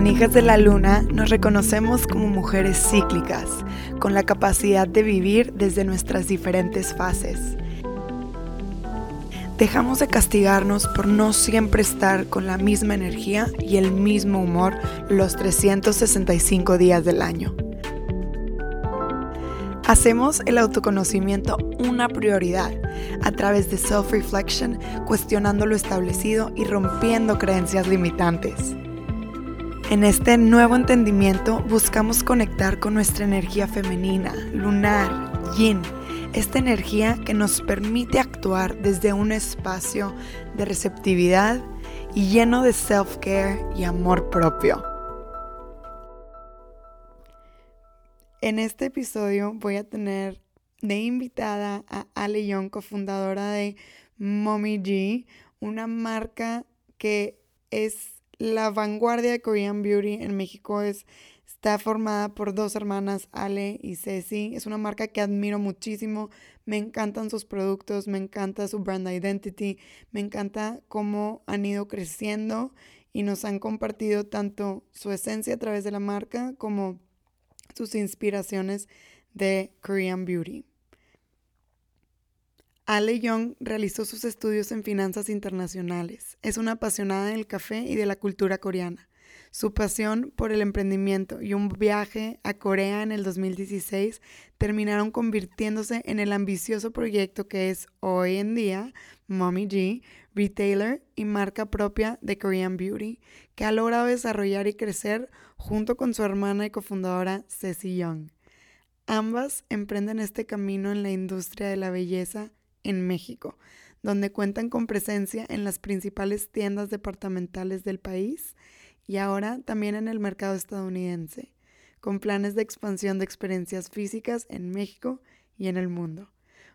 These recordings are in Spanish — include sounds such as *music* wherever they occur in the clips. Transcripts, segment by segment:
En Hijas de la Luna nos reconocemos como mujeres cíclicas, con la capacidad de vivir desde nuestras diferentes fases. Dejamos de castigarnos por no siempre estar con la misma energía y el mismo humor los 365 días del año. Hacemos el autoconocimiento una prioridad a través de self-reflection, cuestionando lo establecido y rompiendo creencias limitantes. En este nuevo entendimiento buscamos conectar con nuestra energía femenina, lunar, yin, esta energía que nos permite actuar desde un espacio de receptividad y lleno de self-care y amor propio. En este episodio voy a tener de invitada a Ale Young, cofundadora de Mommy G, una marca que es la vanguardia de Korean Beauty en México es, está formada por dos hermanas, Ale y Ceci. Es una marca que admiro muchísimo. Me encantan sus productos, me encanta su brand identity, me encanta cómo han ido creciendo y nos han compartido tanto su esencia a través de la marca como sus inspiraciones de Korean Beauty. Ale Young realizó sus estudios en finanzas internacionales. Es una apasionada del café y de la cultura coreana. Su pasión por el emprendimiento y un viaje a Corea en el 2016 terminaron convirtiéndose en el ambicioso proyecto que es hoy en día Mommy G, retailer y marca propia de Korean Beauty, que ha logrado desarrollar y crecer junto con su hermana y cofundadora Ceci Young. Ambas emprenden este camino en la industria de la belleza en México, donde cuentan con presencia en las principales tiendas departamentales del país y ahora también en el mercado estadounidense, con planes de expansión de experiencias físicas en México y en el mundo.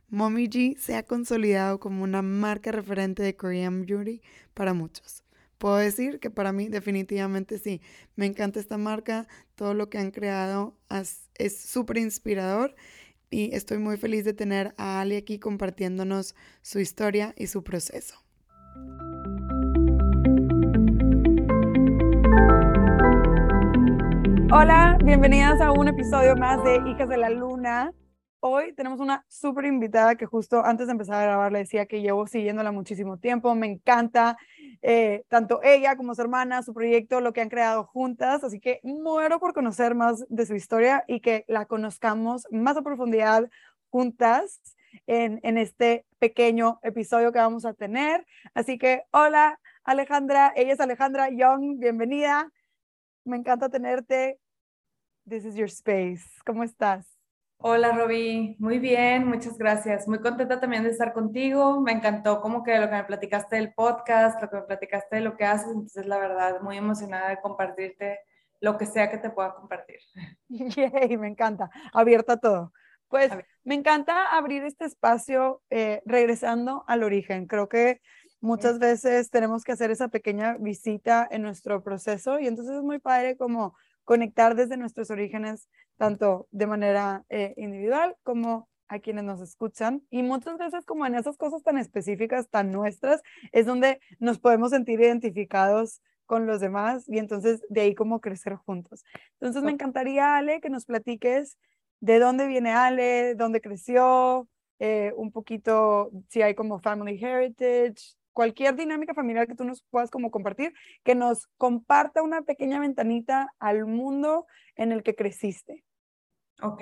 Mommy G se ha consolidado como una marca referente de Korean Beauty para muchos. Puedo decir que para mí definitivamente sí, me encanta esta marca, todo lo que han creado es súper inspirador y estoy muy feliz de tener a Ali aquí compartiéndonos su historia y su proceso. Hola, bienvenidas a un episodio más de Hijas de la Luna. Hoy tenemos una súper invitada que justo antes de empezar a grabar le decía que llevo siguiéndola muchísimo tiempo, me encanta eh, tanto ella como su hermana, su proyecto, lo que han creado juntas, así que muero por conocer más de su historia y que la conozcamos más a profundidad juntas en, en este pequeño episodio que vamos a tener. Así que hola Alejandra, ella es Alejandra Young, bienvenida, me encanta tenerte. This is your space. ¿Cómo estás? Hola Roby, muy bien, muchas gracias. Muy contenta también de estar contigo. Me encantó como que lo que me platicaste del podcast, lo que me platicaste de lo que haces. Entonces, la verdad, muy emocionada de compartirte lo que sea que te pueda compartir. *laughs* Yay, me encanta. Abierta a todo. Pues me encanta abrir este espacio eh, regresando al origen. Creo que muchas veces tenemos que hacer esa pequeña visita en nuestro proceso y entonces es muy padre como conectar desde nuestros orígenes, tanto de manera eh, individual como a quienes nos escuchan. Y muchas veces como en esas cosas tan específicas, tan nuestras, es donde nos podemos sentir identificados con los demás y entonces de ahí como crecer juntos. Entonces me encantaría, Ale, que nos platiques de dónde viene Ale, dónde creció, eh, un poquito si hay como family heritage, cualquier dinámica familiar que tú nos puedas como compartir, que nos comparta una pequeña ventanita al mundo en el que creciste. Ok,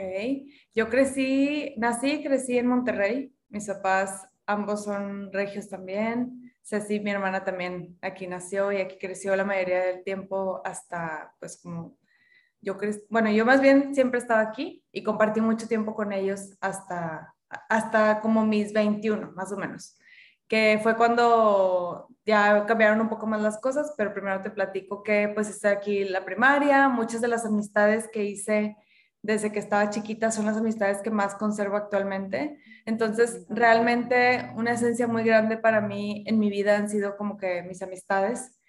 yo crecí, nací y crecí en Monterrey. Mis papás ambos son regios también. Ceci, mi hermana también aquí nació y aquí creció la mayoría del tiempo hasta pues como yo crecí, bueno, yo más bien siempre estaba aquí y compartí mucho tiempo con ellos hasta, hasta como mis 21, más o menos que fue cuando ya cambiaron un poco más las cosas, pero primero te platico que pues está aquí la primaria, muchas de las amistades que hice desde que estaba chiquita son las amistades que más conservo actualmente. Entonces, realmente una esencia muy grande para mí en mi vida han sido como que mis amistades.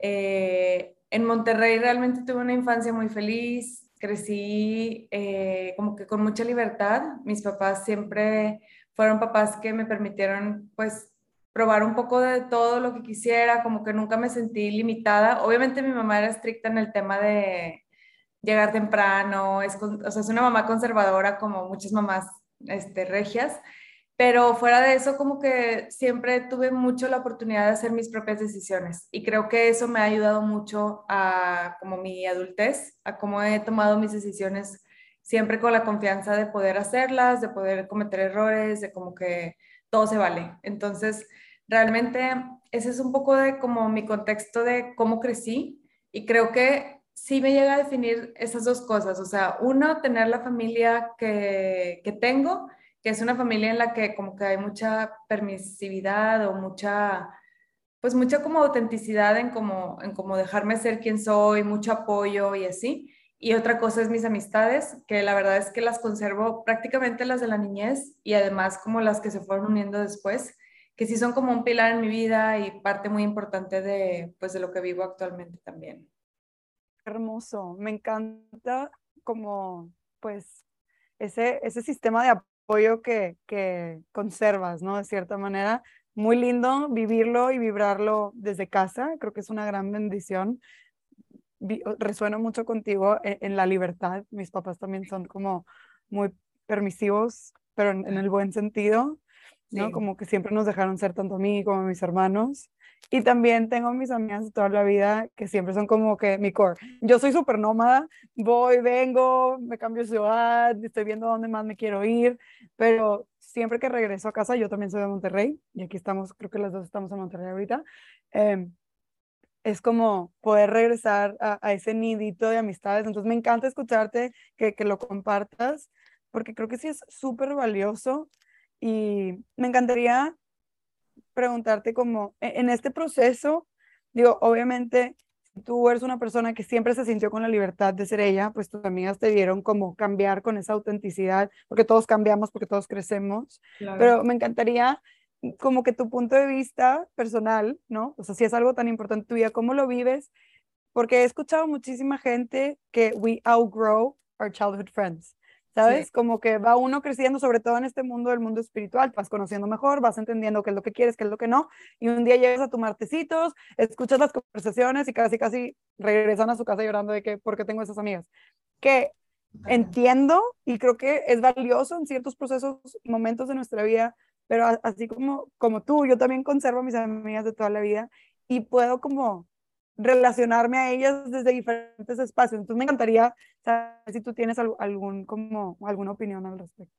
Eh, en Monterrey realmente tuve una infancia muy feliz, crecí eh, como que con mucha libertad. Mis papás siempre fueron papás que me permitieron pues probar un poco de todo lo que quisiera, como que nunca me sentí limitada. Obviamente mi mamá era estricta en el tema de llegar temprano, es, o sea, es una mamá conservadora como muchas mamás este, regias, pero fuera de eso como que siempre tuve mucho la oportunidad de hacer mis propias decisiones y creo que eso me ha ayudado mucho a como mi adultez, a cómo he tomado mis decisiones siempre con la confianza de poder hacerlas, de poder cometer errores, de como que todo se vale. Entonces, realmente ese es un poco de como mi contexto de cómo crecí y creo que sí me llega a definir esas dos cosas. O sea, uno, tener la familia que, que tengo, que es una familia en la que como que hay mucha permisividad o mucha, pues mucha como autenticidad en como, en como dejarme ser quien soy, mucho apoyo y así. Y otra cosa es mis amistades, que la verdad es que las conservo prácticamente las de la niñez y además como las que se fueron uniendo después, que sí son como un pilar en mi vida y parte muy importante de, pues, de lo que vivo actualmente también. Hermoso, me encanta como pues ese, ese sistema de apoyo que, que conservas, ¿no? De cierta manera, muy lindo vivirlo y vibrarlo desde casa, creo que es una gran bendición. Resueno mucho contigo en, en, la libertad, mis papás también son como muy permisivos, pero en, en el buen sentido, ¿no? Como que siempre nos dejaron ser tanto a mí como a mis hermanos. Y también tengo mis amigas de toda la vida que siempre son como que mi core. Yo soy súper nómada, voy, vengo, me cambio de ciudad, estoy viendo dónde más me quiero ir, pero siempre que regreso a casa, yo también soy de Monterrey, y aquí estamos, creo que las dos estamos en Monterrey ahorita, eh, es como poder regresar a, a, ese nidito de amistades. Entonces me encanta escucharte, que, que lo compartas, porque creo que sí es súper valioso. Y me encantaría preguntarte como e-, en este proceso, digo, obviamente tú eres una persona que siempre se sintió con la libertad de ser ella, pues tus amigas te vieron como cambiar con esa autenticidad, porque todos cambiamos, porque todos crecemos, pero me encantaría como que tu punto de vista personal, ¿no? O sea, si es algo tan importante en tu vida, ¿cómo lo vives? Porque he escuchado muchísima gente que we outgrow our childhood friends. ¿sabes? Como que va uno creciendo, sobre todo en este mundo del mundo espiritual, vas conociendo mejor, vas entendiendo qué es lo que quieres, qué es lo que no, y un día llegas a tu martecitos, escuchas las conversaciones y casi casi regresan a su casa llorando de que, ¿por qué tengo esas amigas? Que entiendo y creo que es valioso en ciertos procesos y momentos de nuestra vida, pero así como, como tú, yo también conservo a mis amigas de toda la vida y puedo como relacionarme a ellas desde diferentes espacios. Entonces me encantaría saber si tú tienes algún, como, alguna opinión al respecto.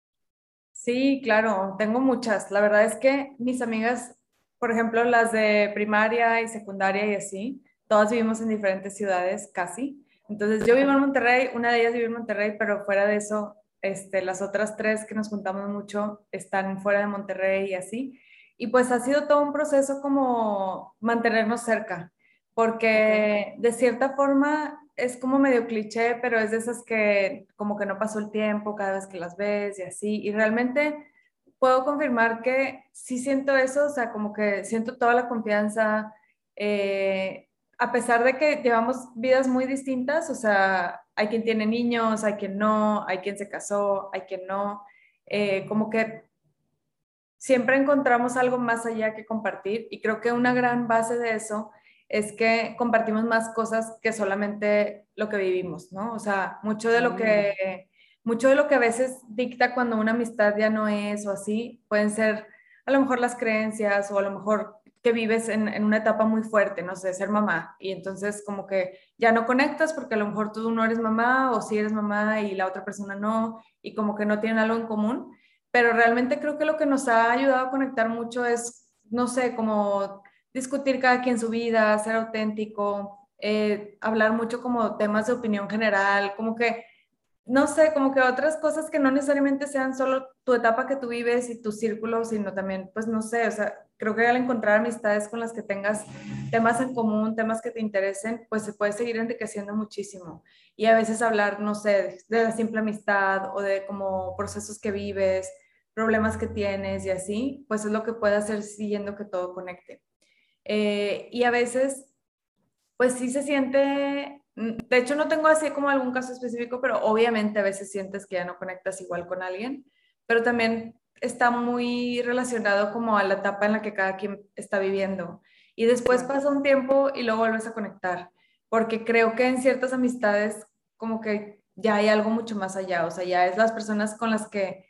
Sí, claro, tengo muchas. La verdad es que mis amigas, por ejemplo, las de primaria y secundaria y así, todas vivimos en diferentes ciudades casi. Entonces yo vivo en Monterrey, una de ellas vive en Monterrey, pero fuera de eso, este, las otras tres que nos juntamos mucho están fuera de Monterrey y así. Y pues ha sido todo un proceso como mantenernos cerca, porque de cierta forma es como medio cliché, pero es de esas que como que no pasó el tiempo cada vez que las ves y así, y realmente puedo confirmar que sí siento eso, o sea, como que siento toda la confianza, eh, a pesar de que llevamos vidas muy distintas, o sea, hay quien tiene niños, hay quien no, hay quien se casó, hay quien no, eh, como que siempre encontramos algo más allá que compartir y creo que una gran base de eso es que compartimos más cosas que solamente lo que vivimos, ¿no? O sea, mucho de lo que, mucho de lo que a veces dicta cuando una amistad ya no es o así, pueden ser a lo mejor las creencias o a lo mejor que vives en, en, una etapa muy fuerte, no sé, ser mamá, y entonces como que ya no conectas porque a lo mejor tú no eres mamá o sí eres mamá y la otra persona no, y como que no tienen algo en común, pero realmente creo que lo que nos ha ayudado a conectar mucho es, no sé, como discutir cada quien su vida, ser auténtico, eh, hablar mucho como temas de opinión general, como que, no sé, como que otras cosas que no necesariamente sean solo tu etapa que tú vives y tu círculo, sino también, pues no sé, o sea, creo que al encontrar amistades con las que tengas temas en común, temas que te interesen, pues se puede seguir enriqueciendo muchísimo. Y a veces hablar, no sé, de la simple amistad o de como procesos que vives, problemas que tienes y así, pues es lo que puede hacer siguiendo que todo conecte. Eh, y a veces, pues sí se siente, de hecho no tengo así como algún caso específico, pero obviamente a veces sientes que ya no conectas igual con alguien, pero también está muy relacionado como a la etapa en la que cada quien está viviendo. Y después pasa un tiempo y luego vuelves a conectar, porque creo que en ciertas amistades como que ya hay algo mucho más allá, o sea, ya es las personas con las que,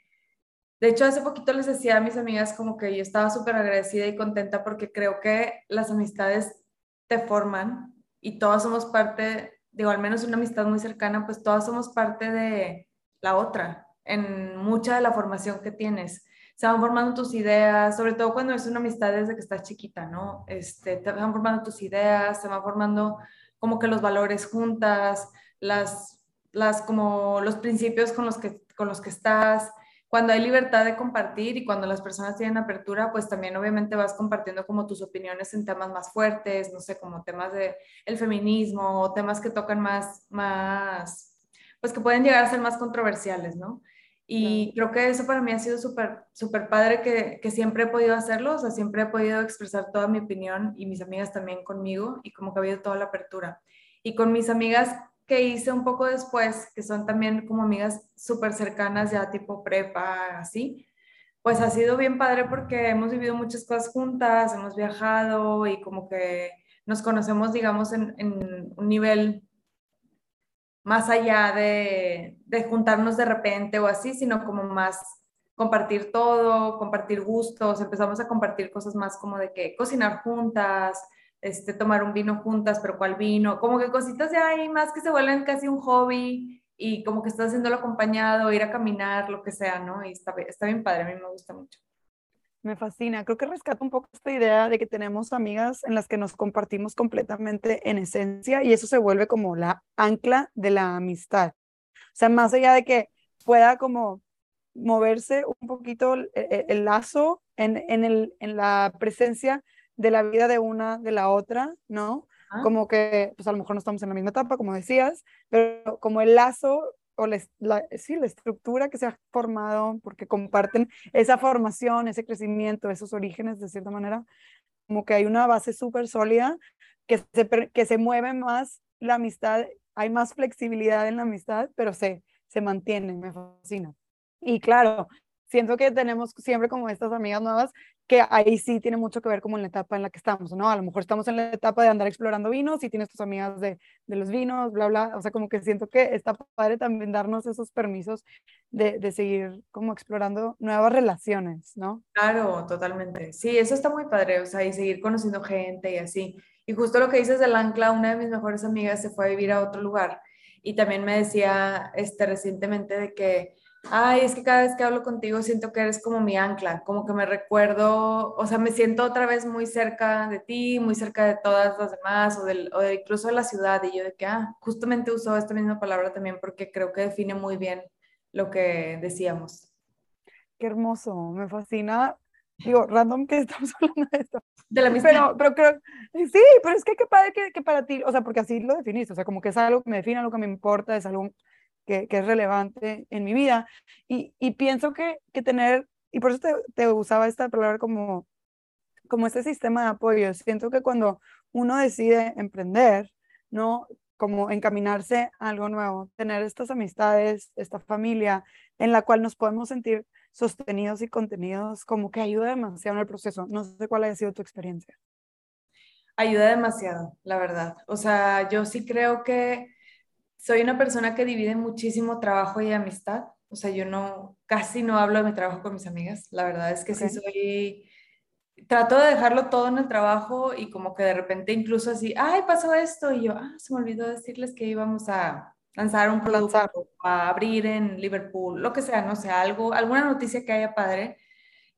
de hecho, hace poquito les decía a mis amigas como que yo estaba súper agradecida y contenta porque creo que las amistades te forman y todas somos parte, digo, al menos una amistad muy cercana, pues todas somos parte de la otra en mucha de la formación que tienes. Se van formando tus ideas, sobre todo cuando es una amistad desde que estás chiquita, ¿no? Este, te van formando tus ideas, se van formando como que los valores juntas, las, las como los principios con los que, con los que estás. Cuando hay libertad de compartir y cuando las personas tienen apertura, pues también obviamente vas compartiendo como tus opiniones en temas más fuertes, no sé, como temas de el feminismo o temas que tocan más, más, pues que pueden llegar a ser más controversiales, ¿no? Y creo que eso para mí ha sido súper, súper padre que, que, siempre he podido hacerlo, o sea, siempre he podido expresar toda mi opinión y mis amigas también conmigo y como que ha habido toda la apertura. Y con mis amigas que hice un poco después, que son también como amigas súper cercanas ya tipo prepa, así, pues ha sido bien padre porque hemos vivido muchas cosas juntas, hemos viajado y como que nos conocemos, digamos, en, en un nivel más allá de, de, juntarnos de repente o así, sino como más compartir todo, compartir gustos, empezamos a compartir cosas más como de que cocinar juntas, este, tomar un vino juntas, pero cuál vino, como que cositas de ahí más que se vuelven casi un hobby y como que estás haciéndolo acompañado, ir a caminar, lo que sea, ¿no? Y está, está bien padre, a mí me gusta mucho. Me fascina. Creo que rescata un poco esta idea de que tenemos amigas en las que nos compartimos completamente en esencia y eso se vuelve como la ancla de la amistad. O sea, más allá de que pueda como moverse un poquito el, el, lazo en, en, el, en la presencia de la vida de una de la otra, ¿no? Ah. Como que, pues a lo mejor no estamos en la misma etapa, como decías, pero como el lazo o la, sí, la estructura que se ha formado, porque comparten esa formación, ese crecimiento, esos orígenes, de cierta manera, como que hay una base súper sólida que se, que se mueve más la amistad, hay más flexibilidad en la amistad, pero se, se mantiene, me fascina. Y claro, siento que tenemos siempre como estas amigas nuevas que ahí sí tiene mucho que ver como en la etapa en la que estamos, ¿no? A lo mejor estamos en la etapa de andar explorando vinos y tienes tus amigas de, de los vinos, bla, bla, o sea, como que siento que está padre también darnos esos permisos de, de seguir como explorando nuevas relaciones, ¿no? Claro, totalmente. Sí, eso está muy padre, o sea, y seguir conociendo gente y así. Y justo lo que dices del ancla, una de mis mejores amigas se fue a vivir a otro lugar y también me decía este, recientemente de que Ay, es que cada vez que hablo contigo siento que eres como mi ancla, como que me recuerdo, o sea, me siento otra vez muy cerca de ti, muy cerca de todas las demás, o, del, o de incluso de la ciudad, y yo de que, ah, justamente uso esta misma palabra también porque creo que define muy bien lo que decíamos. Qué hermoso, me fascina. Digo, random que *laughs* estamos hablando de esto. De la misma. Pero, pero creo, sí, pero es que qué padre que, que para ti, o sea, porque así lo definiste, o sea, como que es algo que me define, algo que me importa, es algo que, es relevante en mi vida. Y, pienso que, tener, y por eso te, usaba esta palabra como, como este sistema de apoyo. Siento que cuando uno decide emprender, ¿no? Como encaminarse a algo nuevo, tener estas amistades, esta familia en la cual nos podemos sentir sostenidos y contenidos, como que ayuda demasiado en el proceso. No sé cuál haya sido tu experiencia. Ayuda demasiado, la verdad. O sea, yo sí creo que soy una persona que divide muchísimo trabajo y amistad. O sea, yo no, casi no hablo de mi trabajo con mis amigas. La verdad es que sí soy, trato de dejarlo todo en el trabajo y como que de repente incluso así, ay, pasó esto y yo, ah, se me olvidó decirles que íbamos a lanzar un producto, a abrir en Liverpool, lo que sea, no sé, algo, alguna noticia que haya padre.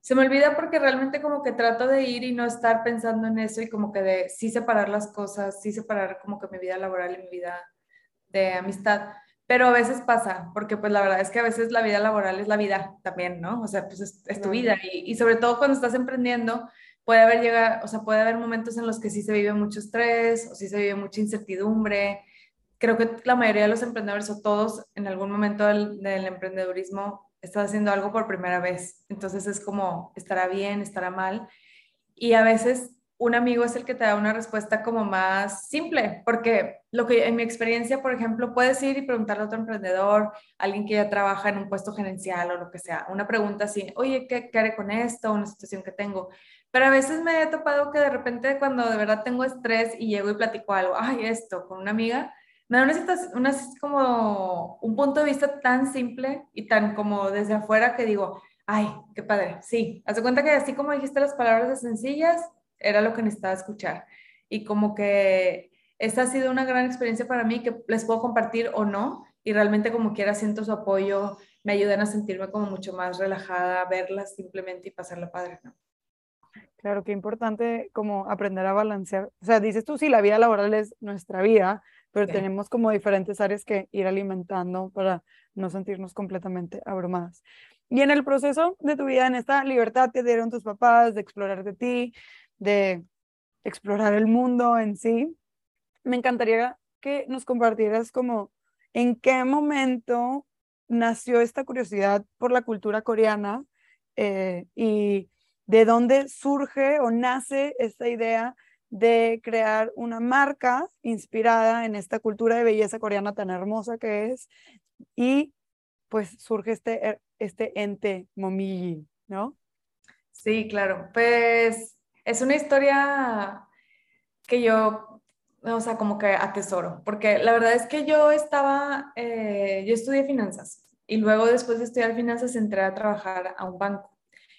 Se me olvida porque realmente como que trato de ir y no estar pensando en eso y como que de sí separar las cosas, sí separar como que mi vida laboral y mi vida de amistad, pero a veces pasa, porque pues la verdad es que a veces la vida laboral es la vida también, ¿no? O sea, pues es, tu vida y, y, sobre todo cuando estás emprendiendo, puede haber llegado, o sea, puede haber momentos en los que sí se vive mucho estrés o sí se vive mucha incertidumbre. Creo que la mayoría de los emprendedores o todos en algún momento del, del emprendedurismo están haciendo algo por primera vez. Entonces es como, estará bien, estará mal. Y a veces un amigo es el que te da una respuesta como más simple, porque lo que en mi experiencia, por ejemplo, puedes ir y preguntarle a otro emprendedor, alguien que ya trabaja en un puesto gerencial o lo que sea, una pregunta así, oye, ¿qué, qué haré con esto? Una situación que tengo. Pero a veces me he topado que de repente cuando de verdad tengo estrés y llego y platico algo, ay, esto, con una amiga, me da una, una, como un punto de vista tan simple y tan como desde afuera que digo, ay, qué padre, sí, haz de cuenta que así como dijiste las palabras de sencillas, era lo que necesitaba escuchar. Y como que esta ha sido una gran experiencia para mí que les puedo compartir o no, y realmente como quiera siento su apoyo, me ayudan a sentirme como mucho más relajada, verlas simplemente y pasarla padre, ¿no? Claro, qué importante como aprender a balancear. O sea, dices tú, sí, la vida laboral es nuestra vida, pero tenemos como diferentes áreas que ir alimentando para no sentirnos completamente abrumadas. Y en el proceso de tu vida, en esta libertad que dieron tus papás de explorar de ti, de explorar el mundo en sí, me encantaría que nos compartieras como en qué momento nació esta curiosidad por la cultura coreana eh, y de dónde surge o nace esta idea de crear una marca inspirada en esta cultura de belleza coreana tan hermosa que es y pues surge este, er, este ente Momiji, ¿no? Sí, claro. Pues es una historia que yo, o sea, como que atesoro, porque la verdad es que yo estaba, eh, yo estudié finanzas y luego después de estudiar finanzas entré a trabajar a un banco.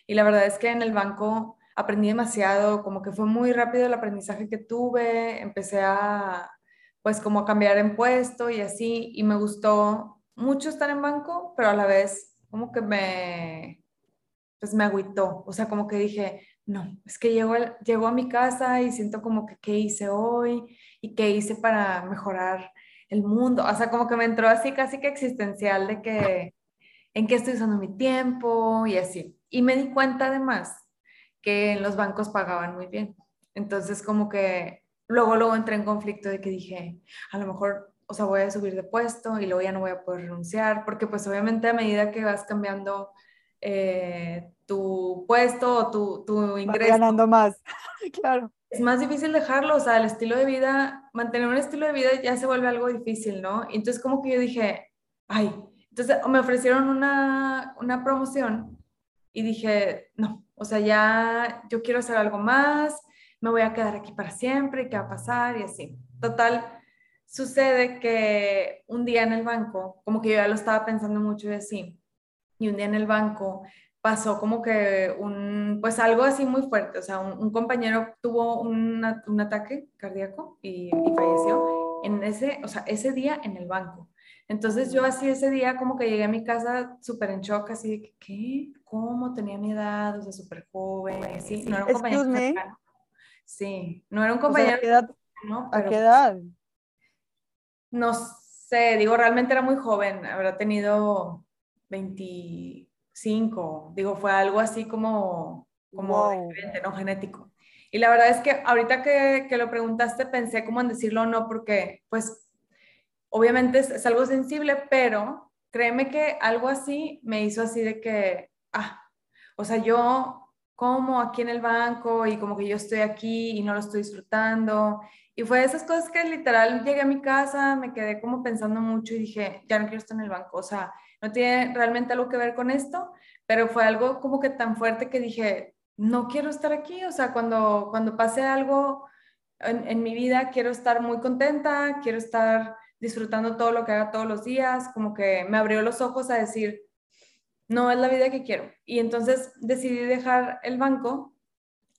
Y la verdad es que en el banco aprendí demasiado, como que fue muy rápido el aprendizaje que tuve, empecé a, pues como a cambiar en puesto y así, y me gustó mucho estar en banco, pero a la vez como que me, pues me agüitó, o sea, como que dije, no, es que llego, llego a mi casa y siento como que qué hice hoy y qué hice para mejorar el mundo, o sea, como que me entró así casi que existencial de que en qué estoy usando mi tiempo y así. Y me di cuenta además que en los bancos pagaban muy bien. Entonces como que luego, luego entré en conflicto de que dije, a lo mejor, o sea, voy a subir de puesto y luego ya no voy a poder renunciar, porque pues obviamente a medida que vas cambiando eh, tu puesto o tu, tu ingreso. ganando más, *laughs* claro. Es más difícil dejarlo, o sea, el estilo de vida, mantener un estilo de vida ya se vuelve algo difícil, ¿no? Entonces como que yo dije, ay, entonces me ofrecieron una, una promoción y dije, no, o sea, ya yo quiero hacer algo más, me voy a quedar aquí para siempre, ¿qué va a pasar? Y así. Total, sucede que un día en el banco, como que yo ya lo estaba pensando mucho y así, y un día en el banco pasó como que un, pues algo así muy fuerte, o sea, un, compañero tuvo un ataque cardíaco y, y falleció en ese, o sea, ese día en el banco. Entonces yo así ese día como que llegué a mi casa súper en shock, así de que, ¿qué? ¿Cómo? Tenía mi edad, o sea, súper joven, así. No era un compañero Sí, no era un compañero. ¿a, qué edad? ¿A qué edad? No sé, digo, realmente era muy joven, habrá tenido 25, digo, fue algo así como, como diferente, ¿no? Genético. Y la verdad es que ahorita que, que lo preguntaste pensé como en decirlo o no, porque pues obviamente es, algo sensible, pero créeme que algo así me hizo así de que, ah, o sea, yo como aquí en el banco y como que yo estoy aquí y no lo estoy disfrutando. Y fue de esas cosas que literal llegué a mi casa, me quedé como pensando mucho y dije, ya no quiero estar en el banco. O sea, no tiene realmente algo que ver con esto, pero fue algo como que tan fuerte que dije, no quiero estar aquí. O sea, cuando, cuando pase algo en, mi vida, quiero estar muy contenta, quiero estar disfrutando todo lo que haga todos los días, como que me abrió los ojos a decir, no es la vida que quiero. Y entonces decidí dejar el banco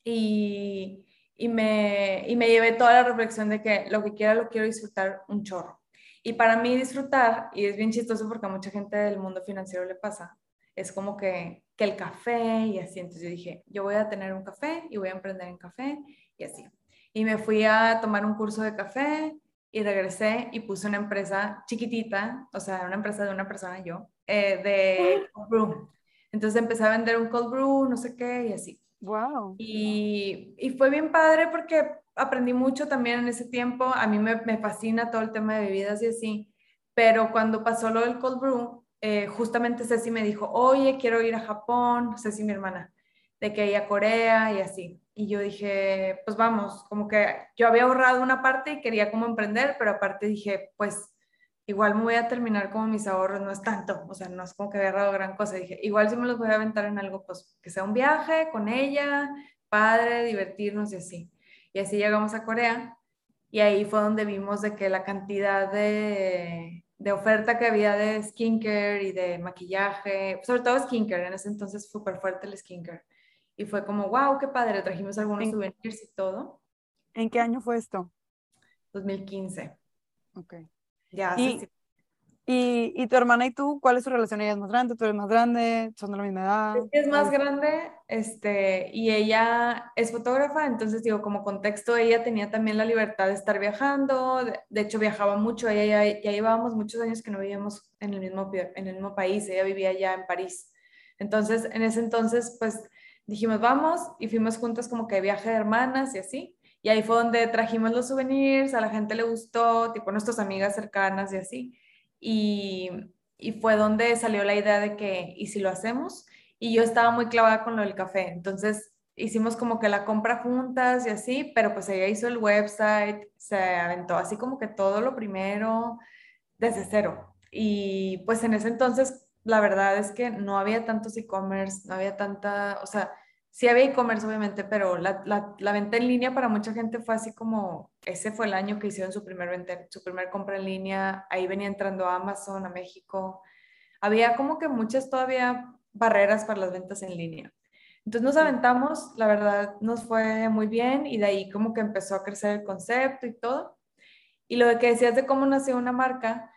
y, y, me, y me llevé toda la reflexión de que lo que quiera lo quiero disfrutar un chorro. Y para mí disfrutar, y es bien chistoso porque a mucha gente del mundo financiero le pasa, es como que, que el café y así. Entonces yo dije, yo voy a tener un café y voy a emprender en café y así. Y me fui a tomar un curso de café y regresé y puse una empresa chiquitita, o sea, una empresa de una persona yo, eh, de *laughs* cold brew. Entonces empecé a vender un cold brew, no sé qué, y así. Wow. Y, y fue bien padre porque aprendí mucho también en ese tiempo. A mí me, me, fascina todo el tema de bebidas y así. Pero cuando pasó lo del cold brew, eh, justamente Ceci me dijo, oye, quiero ir a Japón, Ceci mi hermana, de que ella a Corea y así. Y yo dije, pues vamos, como que yo había ahorrado una parte y quería como emprender, pero aparte dije, pues igual me voy a terminar como mis ahorros, no es tanto, o sea, no es como que había ahorrado gran cosa. Dije, igual si me los voy a aventar en algo, pues que sea un viaje con ella, padre, divertirnos y así. Y así llegamos a Corea y ahí fue donde vimos de que la cantidad de, de oferta que había de skincare y de maquillaje, sobre todo skincare, en ese entonces súper fuerte el skincare. Y fue como, wow, qué padre, trajimos algunos souvenirs y todo. ¿En qué año fue esto? 2015. Ok. Ya, y, sí, y, y, tu hermana y tú, ¿cuál es su relación? ¿Ella es más grande? ¿Tú eres más grande? ¿Son de la misma edad? Es, más grande, este, y ella es fotógrafa, entonces digo, como contexto, ella tenía también la libertad de estar viajando, de, hecho viajaba mucho, ella ya, ya, llevábamos muchos años que no vivíamos en el, mismo, en el mismo país, ella vivía ya en París. Entonces, en ese entonces, pues dijimos, vamos, y fuimos juntas como que viaje de hermanas y así. Y ahí fue donde trajimos los souvenirs, a la gente le gustó, tipo nuestras amigas cercanas y así. Y, y fue donde salió la idea de que, ¿y si lo hacemos? Y yo estaba muy clavada con lo del café. Entonces hicimos como que la compra juntas y así, pero pues ella hizo el website, se aventó así como que todo lo primero desde cero. Y pues en ese entonces, la verdad es que no había tantos e-commerce, no había tanta, o sea, sí había e-commerce obviamente, pero la, la, la, venta en línea para mucha gente fue así como, ese fue el año que hicieron su primer, venta, su primer compra en línea, ahí venía entrando a Amazon, a México. Había como que muchas todavía barreras para las ventas en línea. Entonces nos aventamos, la verdad nos fue muy bien y de ahí como que empezó a crecer el concepto y todo. Y lo que decías de cómo nació una marca,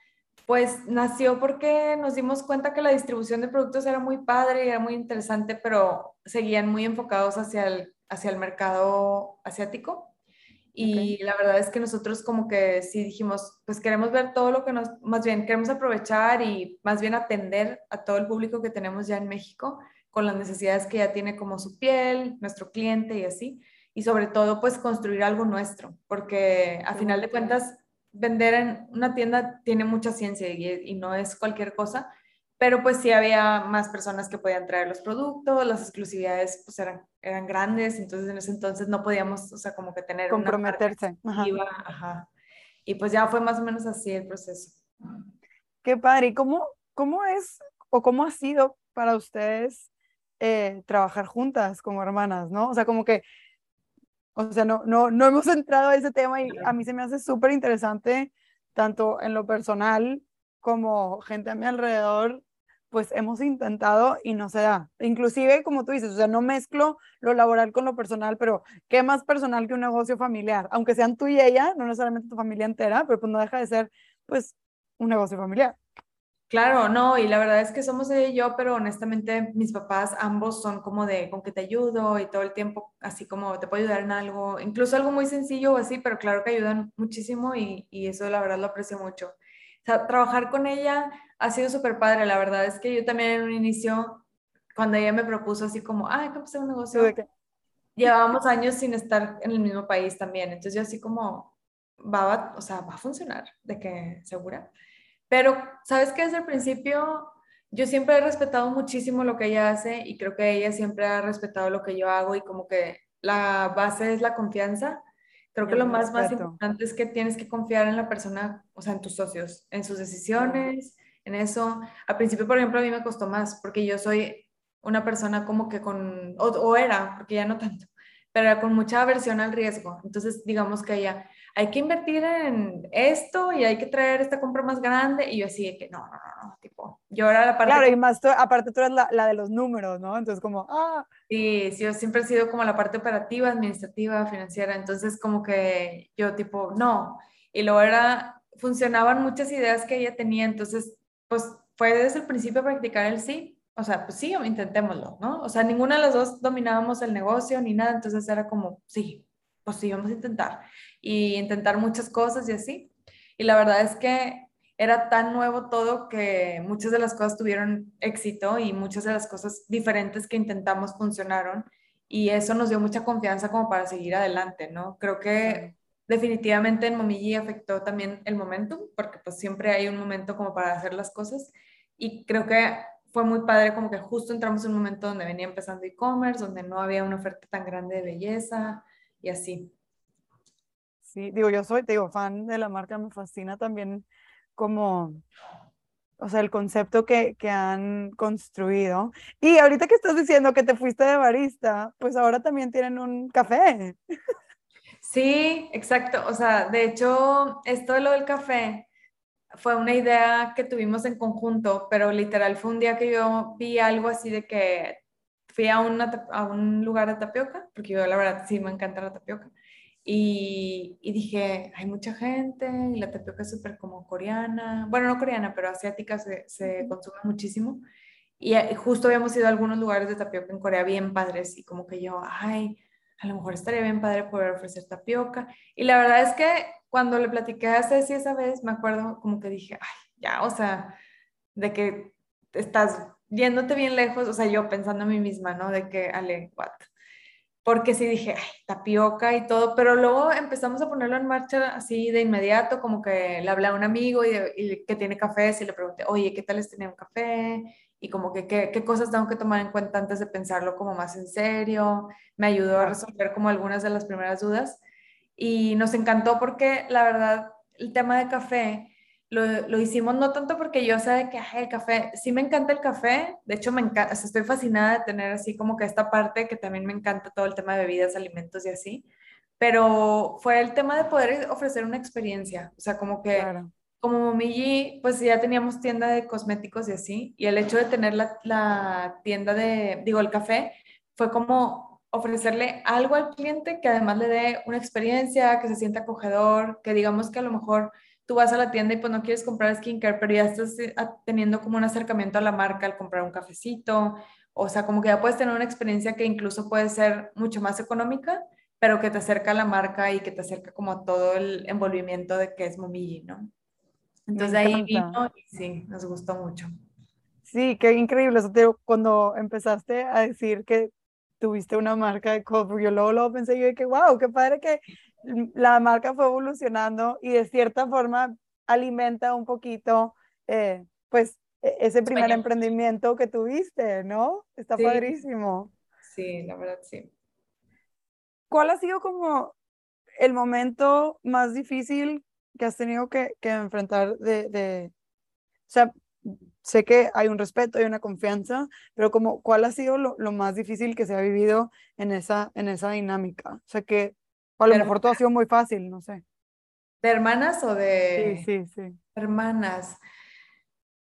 pues nació porque nos dimos cuenta que la distribución de productos era muy padre y era muy interesante, pero seguían muy enfocados hacia el, hacia el mercado asiático. Y la verdad es que nosotros como que sí dijimos, pues queremos ver todo lo que nos, más bien queremos aprovechar y más bien atender a todo el público que tenemos ya en México con las necesidades que ya tiene como su piel, nuestro cliente y así. Y sobre todo pues construir algo nuestro, porque a final de cuentas vender en una tienda tiene mucha ciencia y, no es cualquier cosa, pero pues sí había más personas que podían traer los productos, las exclusividades pues eran, eran grandes, entonces en ese entonces no podíamos, o sea, como que tener comprometerse. Ajá. Y pues ya fue más o menos así el proceso. Qué padre. ¿Y cómo, cómo es o cómo ha sido para ustedes eh, trabajar juntas como hermanas, no? O sea, como que o sea, no, no, no hemos *laughs* entrado a ese tema y a mí se me hace súper interesante, tanto en lo personal como gente a mi alrededor, pues hemos intentado y no se da. Inclusive, como tú dices, o sea, no mezclo lo laboral con lo personal, pero ¿qué más personal que un negocio familiar? Aunque sean tú y ella, no necesariamente tu familia entera, pero pues no deja de ser, pues, un negocio familiar. Claro, no, y la verdad es que somos ella y yo, pero honestamente mis papás ambos son como de con que te ayudo y todo el tiempo así como te puedo ayudar en algo, incluso algo muy sencillo o así, pero claro que ayudan muchísimo y, y eso la verdad lo aprecio mucho. O sea, trabajar con ella ha sido súper padre, la verdad es que yo también en un inicio, cuando ella me propuso así como, ay, ¿cómo hacer un negocio? Llevábamos años sin estar en el mismo país también, entonces yo así como, va, o sea, va a funcionar, de que segura. Pero, ¿sabes qué? Desde el principio yo siempre he respetado muchísimo lo que ella hace y creo que ella siempre ha respetado lo que yo hago y como que la base es la confianza. Creo que lo más, más importante es que tienes que confiar en la persona, o sea, en tus socios, en sus decisiones, en eso. Al principio, por ejemplo, a mí me costó más porque yo soy una persona como que con, o, o era, porque ya no tanto, pero era con mucha aversión al riesgo. Entonces, digamos que ella, hay que invertir en esto y hay que traer esta compra más grande. Y yo así de que no, no, no, no, tipo, yo era la parte... Claro, y más, aparte tú eres la, la, de los números, ¿no? Entonces como, ah. Sí, sí, yo siempre he sido como la parte operativa, administrativa, financiera. Entonces como que yo tipo, no. Y luego era, funcionaban muchas ideas que ella tenía. Entonces, pues fue desde el principio practicar el sí. O sea, pues sí, intentémoslo, ¿no? O sea, ninguna de las dos dominábamos el negocio ni nada. Entonces era como, sí, pues sí, vamos a intentar y intentar muchas cosas y así. Y la verdad es que era tan nuevo todo que muchas de las cosas tuvieron éxito y muchas de las cosas diferentes que intentamos funcionaron y eso nos dio mucha confianza como para seguir adelante, ¿no? Creo que definitivamente en Momiji afectó también el momentum, porque pues siempre hay un momento como para hacer las cosas y creo que fue muy padre, como que justo entramos en un momento donde venía empezando e-commerce, donde no había una oferta tan grande de belleza y así. Sí, digo, yo soy, te digo, fan de la marca, me fascina también como, o sea, el concepto que, que han construido. Y ahorita que estás diciendo que te fuiste de barista, pues ahora también tienen un café. Sí, exacto. O sea, de hecho, esto de lo del café fue una idea que tuvimos en conjunto, pero literal fue un día que yo vi algo así de que fui a, a un lugar de tapioca, porque yo la verdad sí me encanta la tapioca, y, dije, hay mucha gente y la tapioca es súper como coreana, bueno, no coreana, pero asiática se, se consume muchísimo. Y eh, justo habíamos ido a algunos lugares de tapioca en Corea bien padres y como que yo, ay, a lo mejor estaría bien padre poder ofrecer tapioca. Y la verdad es que cuando le platiqué a Ceci esa vez, me acuerdo como que dije, ay, ya, o sea, de que estás yéndote bien lejos, o sea, yo pensando a mí misma, ¿no? De que, ale, what? porque sí dije, ay, tapioca y todo, pero luego empezamos a ponerlo en marcha así de inmediato, como que le hablé a un amigo y, que tiene café, y le pregunté, oye, ¿qué tal es tener un café? Y como que ¿qué, qué cosas tengo que tomar en cuenta antes de pensarlo como más en serio. Me ayudó a resolver como algunas de las primeras dudas. Y nos encantó porque la verdad, el tema de café lo, hicimos no tanto porque yo sé que el café, sí me encanta el café, de hecho me encanta, estoy fascinada de tener así como que esta parte que también me encanta todo el tema de bebidas, alimentos y así, pero fue el tema de poder ofrecer una experiencia, o sea, como que como Momiji, pues ya teníamos tienda de cosméticos y así, y el hecho de tener la, la tienda de, digo, el café, fue como ofrecerle algo al cliente que además le dé una experiencia, que se sienta acogedor, que digamos que a lo mejor tú vas a la tienda y pues no quieres comprar skincare, pero ya estás eh, teniendo como un acercamiento a la marca al comprar un cafecito, o sea, como que ya puedes tener una experiencia que incluso puede ser mucho más económica, pero que te acerca a la marca y que te acerca como todo el envolvimiento de que es Momiji, ¿no? Entonces de ahí vino y sí, nos gustó mucho. Sí, qué increíble. Eso cuando empezaste a decir que tuviste una marca de cold yo luego, luego pensé yo que wow, qué padre que la marca fue evolucionando y de cierta forma alimenta un poquito, eh, pues, e, ese primer emprendimiento que tuviste, ¿no? Está padrísimo. Sí, la verdad, sí. ¿Cuál ha sido como el momento más difícil que has tenido que, que enfrentar de, de, o sea, sé que hay un respeto, hay una confianza, pero como, ¿cuál ha sido lo, lo más difícil que se ha vivido en esa, en esa dinámica? O sea, que a lo mejor todo ha sido muy fácil, no sé. ¿De hermanas o de...? Sí, sí, sí. Hermanas.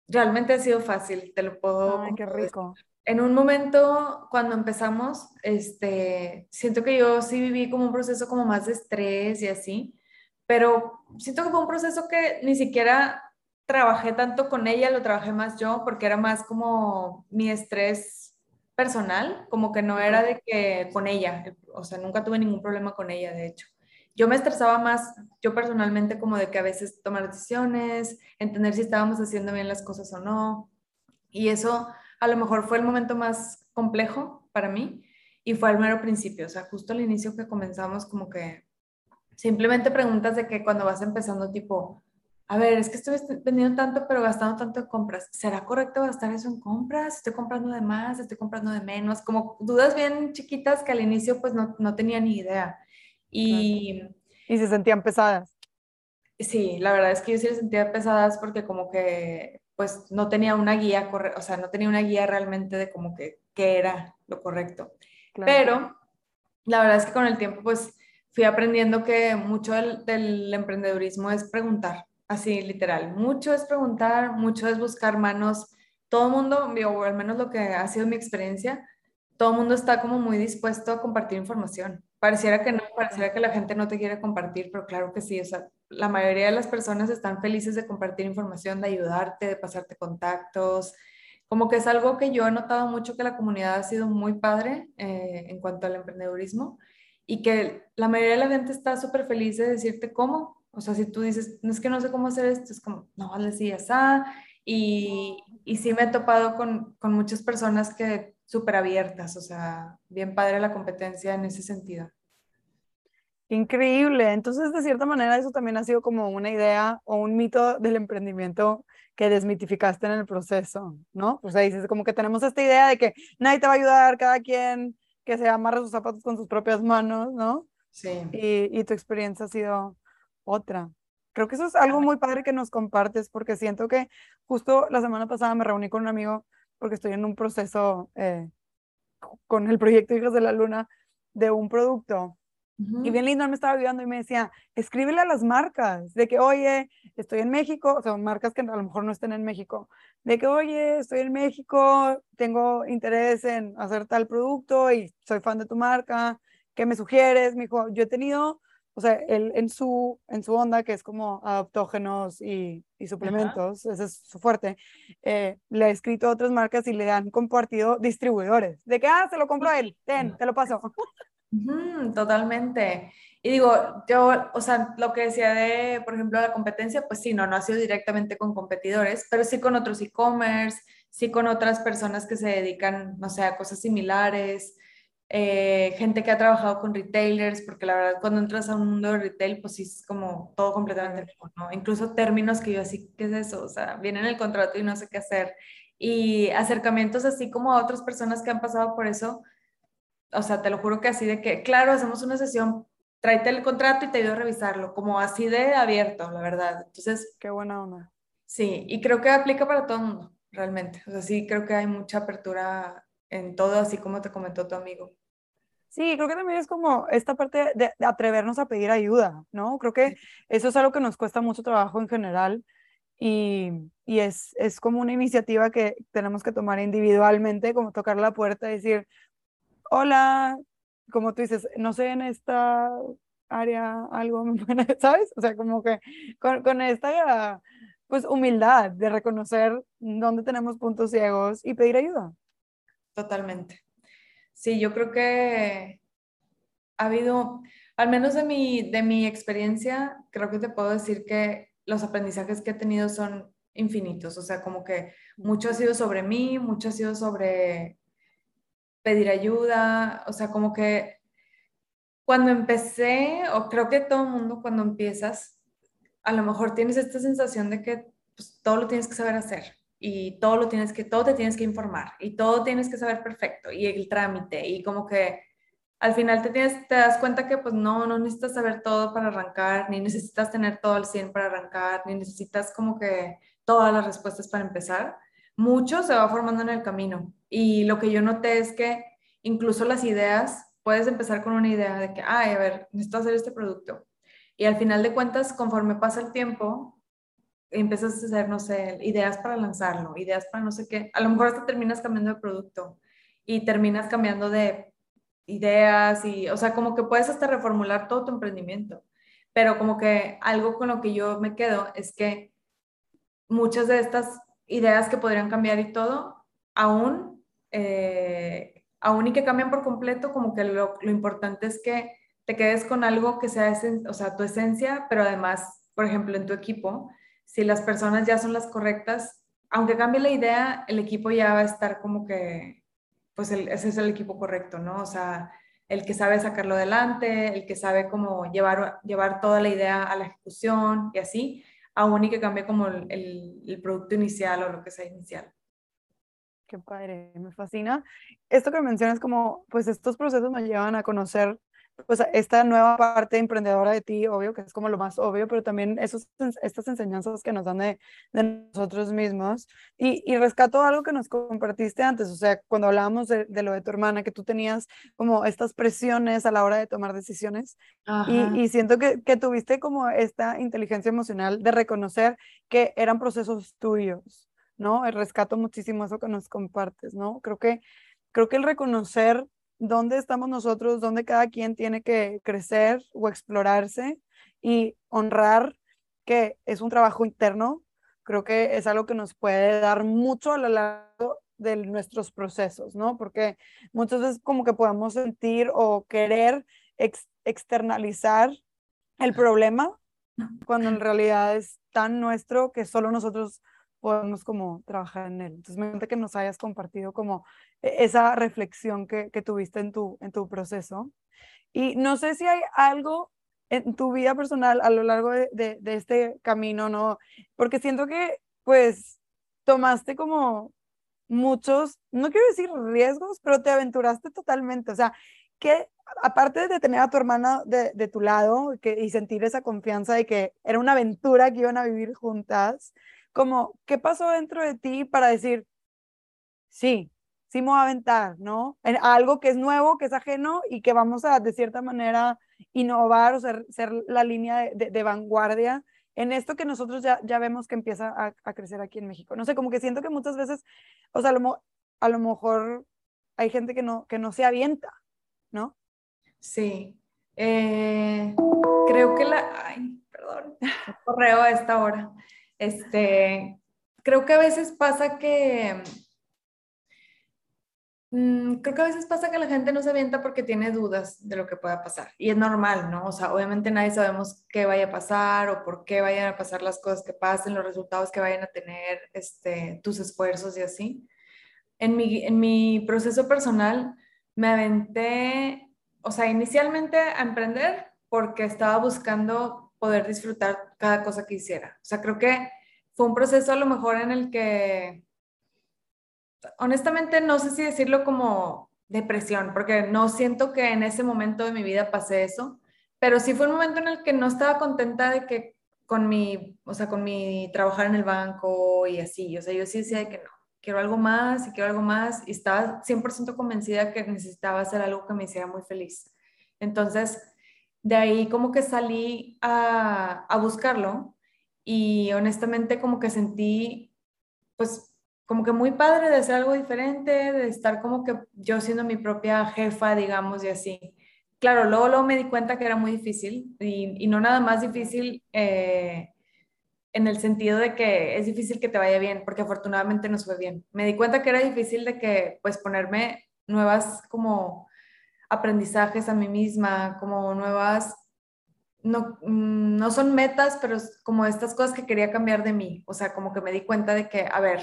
Realmente ha sido fácil, te lo puedo... Ay, qué rico. En un momento, cuando empezamos, este, siento que yo sí viví como un proceso como más de estrés y así, pero siento que fue un proceso que ni siquiera trabajé tanto con ella, lo trabajé más yo, porque era más como mi estrés personal, como que no era de que con ella, o sea, nunca tuve ningún problema con ella, de hecho. Yo me estresaba más, yo personalmente, como de que a veces tomar decisiones, entender si estábamos haciendo bien las cosas o no. Y eso a lo mejor fue el momento más complejo para mí y fue al mero principio, o sea, justo al inicio que comenzamos como que simplemente preguntas de que cuando vas empezando tipo, a ver, es que estoy vendiendo tanto, pero gastando tanto en compras. ¿Será correcto gastar eso en compras? ¿Estoy comprando de más? ¿Estoy comprando de menos? Como dudas bien chiquitas que al inicio pues no, no tenía ni idea. Y, y se sentían pesadas. Sí, la verdad es que yo sí se sentía pesadas porque como que pues no tenía una guía, o sea, no tenía una guía realmente de como que qué era lo correcto. Pero la verdad es que con el tiempo pues fui aprendiendo que mucho del, del emprendedurismo es preguntar así literal. Mucho es preguntar, mucho es buscar manos. Todo el mundo, o al menos lo que ha sido mi experiencia, todo el mundo está como muy dispuesto a compartir información. Pareciera que no, pareciera que la gente no te quiere compartir, pero claro que sí, o sea, la mayoría de las personas están felices de compartir información, de ayudarte, de pasarte contactos. Como que es algo que yo he notado mucho que la comunidad ha sido muy padre eh, en cuanto al emprendedurismo y que la mayoría de la gente está súper feliz de decirte cómo, o sea, si tú dices, no es que no sé cómo hacer esto, es como, no, le decías, ah, y, y sí me he topado con, con muchas personas que súper abiertas, o sea, bien padre la competencia en ese sentido. Increíble. Entonces, de cierta manera, eso también ha sido como una idea o un mito del emprendimiento que desmitificaste en el proceso, ¿no? O sea, dices como que tenemos esta idea de que nadie te va a ayudar, cada quien que se amarre sus zapatos con sus propias manos, ¿no? Sí. Y, y tu experiencia ha sido otra. Creo que eso es algo muy padre que nos compartes porque siento que justo la semana pasada me reuní con un amigo porque estoy en un proceso eh, con el proyecto Hijas de la Luna de un producto y bien lindo, me estaba ayudando y me decía, escríbele a las marcas, de que, oye, estoy en México, o sea, marcas que a lo mejor no estén en México, de que, oye, estoy en México, tengo interés en hacer tal producto y soy fan de tu marca, ¿qué me sugieres? Me dijo, yo he tenido, o sea, él en su, en su onda, que es como adaptógenos y, y suplementos, ese es su fuerte, eh, le ha escrito a otras marcas y le han compartido distribuidores, de que, ah, se lo compro a él, ten, te lo paso. *laughs* totalmente. Y digo, yo, o sea, lo que decía de, por ejemplo, la competencia, pues sí, no, no ha sido directamente con competidores, pero sí con otros e-commerce, sí con otras personas que se dedican, no sé, a cosas similares, eh, gente que ha trabajado con retailers, porque la verdad cuando entras a un mundo de retail, pues sí es como todo completamente nuevo, ¿no? Incluso términos que yo así, ¿qué es eso? O sea, viene en el contrato y no sé qué hacer. Y acercamientos así como a otras personas que han pasado por eso, o sea, te lo juro que así de que, claro, hacemos una sesión, tráete el contrato y te ayudo a revisarlo, como así de abierto, la verdad. Entonces, qué buena onda. Sí, y creo que aplica para todo el mundo, realmente. O sea, sí, creo que hay mucha apertura en todo, así como te comentó tu amigo. Sí, creo que también es como esta parte de, atrevernos a pedir ayuda, ¿no? Creo que eso es algo que nos cuesta mucho trabajo en general y, y es, es como una iniciativa que tenemos que tomar individualmente, como tocar la puerta y decir, hola, como tú dices, no sé en esta área algo, *laughs* ¿sabes? O sea, como que con, con esta pues humildad de reconocer dónde tenemos puntos ciegos y pedir ayuda. Totalmente. Sí, yo creo que ha habido, al menos de mi, de mi experiencia, creo que te puedo decir que los aprendizajes que he tenido son infinitos. O sea, como que mucho ha sido sobre mí, mucho ha sido sobre pedir ayuda, o sea, como que cuando empecé, o creo que todo el mundo cuando empiezas, a lo mejor tienes esta sensación de que pues, todo lo tienes que saber hacer y todo lo tienes que, todo te tienes que informar y todo tienes que saber perfecto y el trámite y como que al final te, tienes, te das cuenta que pues no, no necesitas saber todo para arrancar, ni necesitas tener todo al 100 para arrancar, ni necesitas como que todas las respuestas para empezar. Mucho se va formando en el camino y lo que yo noté es que incluso las ideas, puedes empezar con una idea de que, ay, a ver, necesito hacer este producto. Y al final de cuentas, conforme pasa el tiempo, empiezas a hacer, no sé, ideas para lanzarlo, ideas para no sé qué. A lo mejor hasta terminas cambiando de producto y terminas cambiando de ideas y, o sea, como que puedes hasta reformular todo tu emprendimiento. Pero como que algo con lo que yo me quedo es que muchas de estas ideas que podrían cambiar y todo, aún, eh, aún y que cambian por completo, como que lo, lo, importante es que te quedes con algo que sea, o sea, tu esencia, pero además, por ejemplo, en tu equipo, si las personas ya son las correctas, aunque cambie la idea, el equipo ya va a estar como que, pues ese es el equipo correcto, ¿no? O sea, el que sabe sacarlo adelante, el que sabe cómo llevar, llevar toda la idea a la ejecución y así aún y que cambie como el, el, producto inicial o lo que sea inicial. Qué padre, me fascina. Esto que mencionas como, pues estos procesos nos llevan a conocer pues esta nueva parte emprendedora de ti, obvio, que es como lo más obvio, pero también esos, estas enseñanzas que nos dan de, de nosotros mismos. Y, y, rescato algo que nos compartiste antes, o sea, cuando hablábamos de, de, lo de tu hermana, que tú tenías como estas presiones a la hora de tomar decisiones. Y, y, siento que, que tuviste como esta inteligencia emocional de reconocer que eran procesos tuyos, ¿no? El rescato muchísimo eso que nos compartes, ¿no? Creo que, creo que el reconocer dónde estamos nosotros, dónde cada quien tiene que crecer o explorarse y honrar que es un trabajo interno, creo que es algo que nos puede dar mucho a lo largo de nuestros procesos, ¿no? Porque muchas veces como que podemos sentir o querer externalizar el problema cuando en realidad es tan nuestro que solo nosotros podemos como trabajar en él. Entonces me encanta que nos hayas compartido como e-, esa reflexión que, que tuviste en tu, en tu proceso. Y no sé si hay algo en tu vida personal a lo largo de, de, de este camino, ¿no? Porque siento que, pues, tomaste como muchos, no quiero decir riesgos, pero te aventuraste totalmente. O sea, que aparte de tener a tu hermana de, de tu lado que, y sentir esa confianza de que era una aventura que iban a vivir juntas, como, ¿qué pasó dentro de ti para decir, sí, sí me voy a aventar, ¿no? En algo que es nuevo, que es ajeno y que vamos a, de cierta manera, innovar o ser, ser la línea de, de, vanguardia en esto que nosotros ya, ya vemos que empieza a, a, crecer aquí en México. No sé, como que siento que muchas veces, o sea, a lo, a lo mejor hay gente que no, que no se avienta, ¿no? Sí. Eh, creo que la... Ay, perdón. *laughs* Correo a esta hora. Este, creo que a veces pasa que Mm, creo que a veces pasa que la gente no se avienta porque tiene dudas de lo que pueda pasar. Y es normal, ¿no? O sea, obviamente nadie sabemos qué vaya a pasar o por qué vayan a pasar las cosas que pasen, los resultados que vayan a tener este, tus esfuerzos y así. En mi, en mi proceso personal me aventé, o sea, inicialmente a emprender porque estaba buscando poder disfrutar cada cosa que hiciera. O sea, creo que fue un proceso a lo mejor en el que honestamente no sé si decirlo como depresión, porque no siento que en ese momento de mi vida pasé eso, pero sí fue un momento en el que no estaba contenta de que con mi, o sea, con mi trabajar en el banco y así, o sea, yo sí decía que no, quiero algo más y quiero algo más y estaba 100% convencida que necesitaba hacer algo que me hiciera muy feliz. Entonces, de ahí como que salí a, a buscarlo y honestamente como que sentí, pues como que muy padre de hacer algo diferente, de estar como que yo siendo mi propia jefa, digamos, y así. Claro, luego, luego me di cuenta que era muy difícil y, no nada más difícil eh, en el sentido de que es difícil que te vaya bien, porque afortunadamente nos fue bien. Me di cuenta que era difícil de que, pues, ponerme nuevas como aprendizajes a mí misma, como nuevas, no, mm, no son metas, pero como estas cosas que quería cambiar de mí. O sea, como que me di cuenta de que, a ver,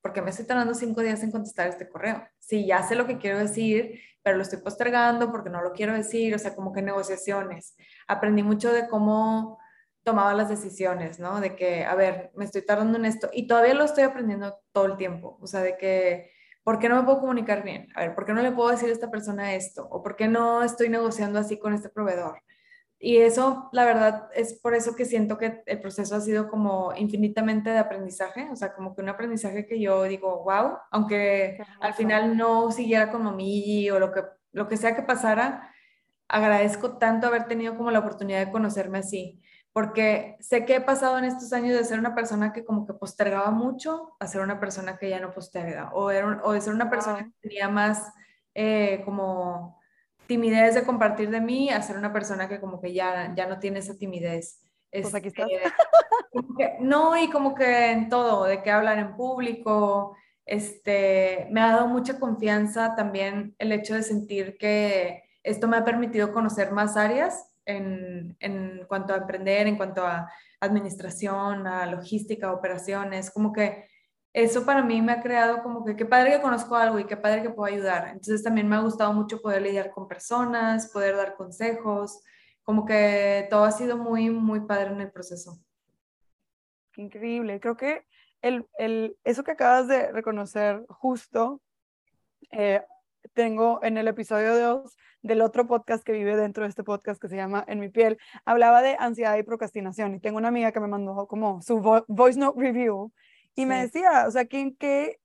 porque me estoy tardando cinco días en contestar este correo. Sí, ya sé lo que quiero decir, pero lo estoy postergando porque no lo quiero decir, o sea, como que negociaciones. Aprendí mucho de cómo tomaba las decisiones, ¿no? De que, a ver, me estoy tardando en esto y todavía lo estoy aprendiendo todo el tiempo, o sea, de que, ¿por qué no me puedo comunicar bien? A ver, ¿por qué no le puedo decir a esta persona esto? ¿O por qué no estoy negociando así con este proveedor? Y eso, la verdad, es por eso que siento que el proceso ha sido como infinitamente de aprendizaje, o sea, como que un aprendizaje que yo digo, wow, aunque al final no siguiera como mí o lo que, lo que sea que pasara, agradezco tanto haber tenido como la oportunidad de conocerme así, porque sé que he pasado en estos años de ser una persona que como que postergaba mucho a ser una persona que ya no posterga, o, o de ser una persona que tenía más eh, como timidez de compartir de mí a ser una persona que como que ya, ya no tiene esa timidez. Pues aquí estás. *laughs* Este, no, y como que en todo, de que hablar en público, este, me ha dado mucha confianza también el hecho de sentir que esto me ha permitido conocer más áreas en, en cuanto a emprender, en cuanto a administración, a logística, operaciones, como que eso para mí me ha creado como que qué padre que conozco algo y qué padre que puedo ayudar. Entonces también me ha gustado mucho poder lidiar con personas, poder dar consejos, como que todo ha sido muy, muy padre en el proceso. Qué increíble. Creo que el, el, eso que acabas de reconocer justo, eh, tengo en el episodio 2 del otro podcast que vive dentro de este podcast que se llama En mi piel, hablaba de ansiedad y procrastinación y tengo una amiga que me mandó como su voice note review y me decía, o sea, que, que,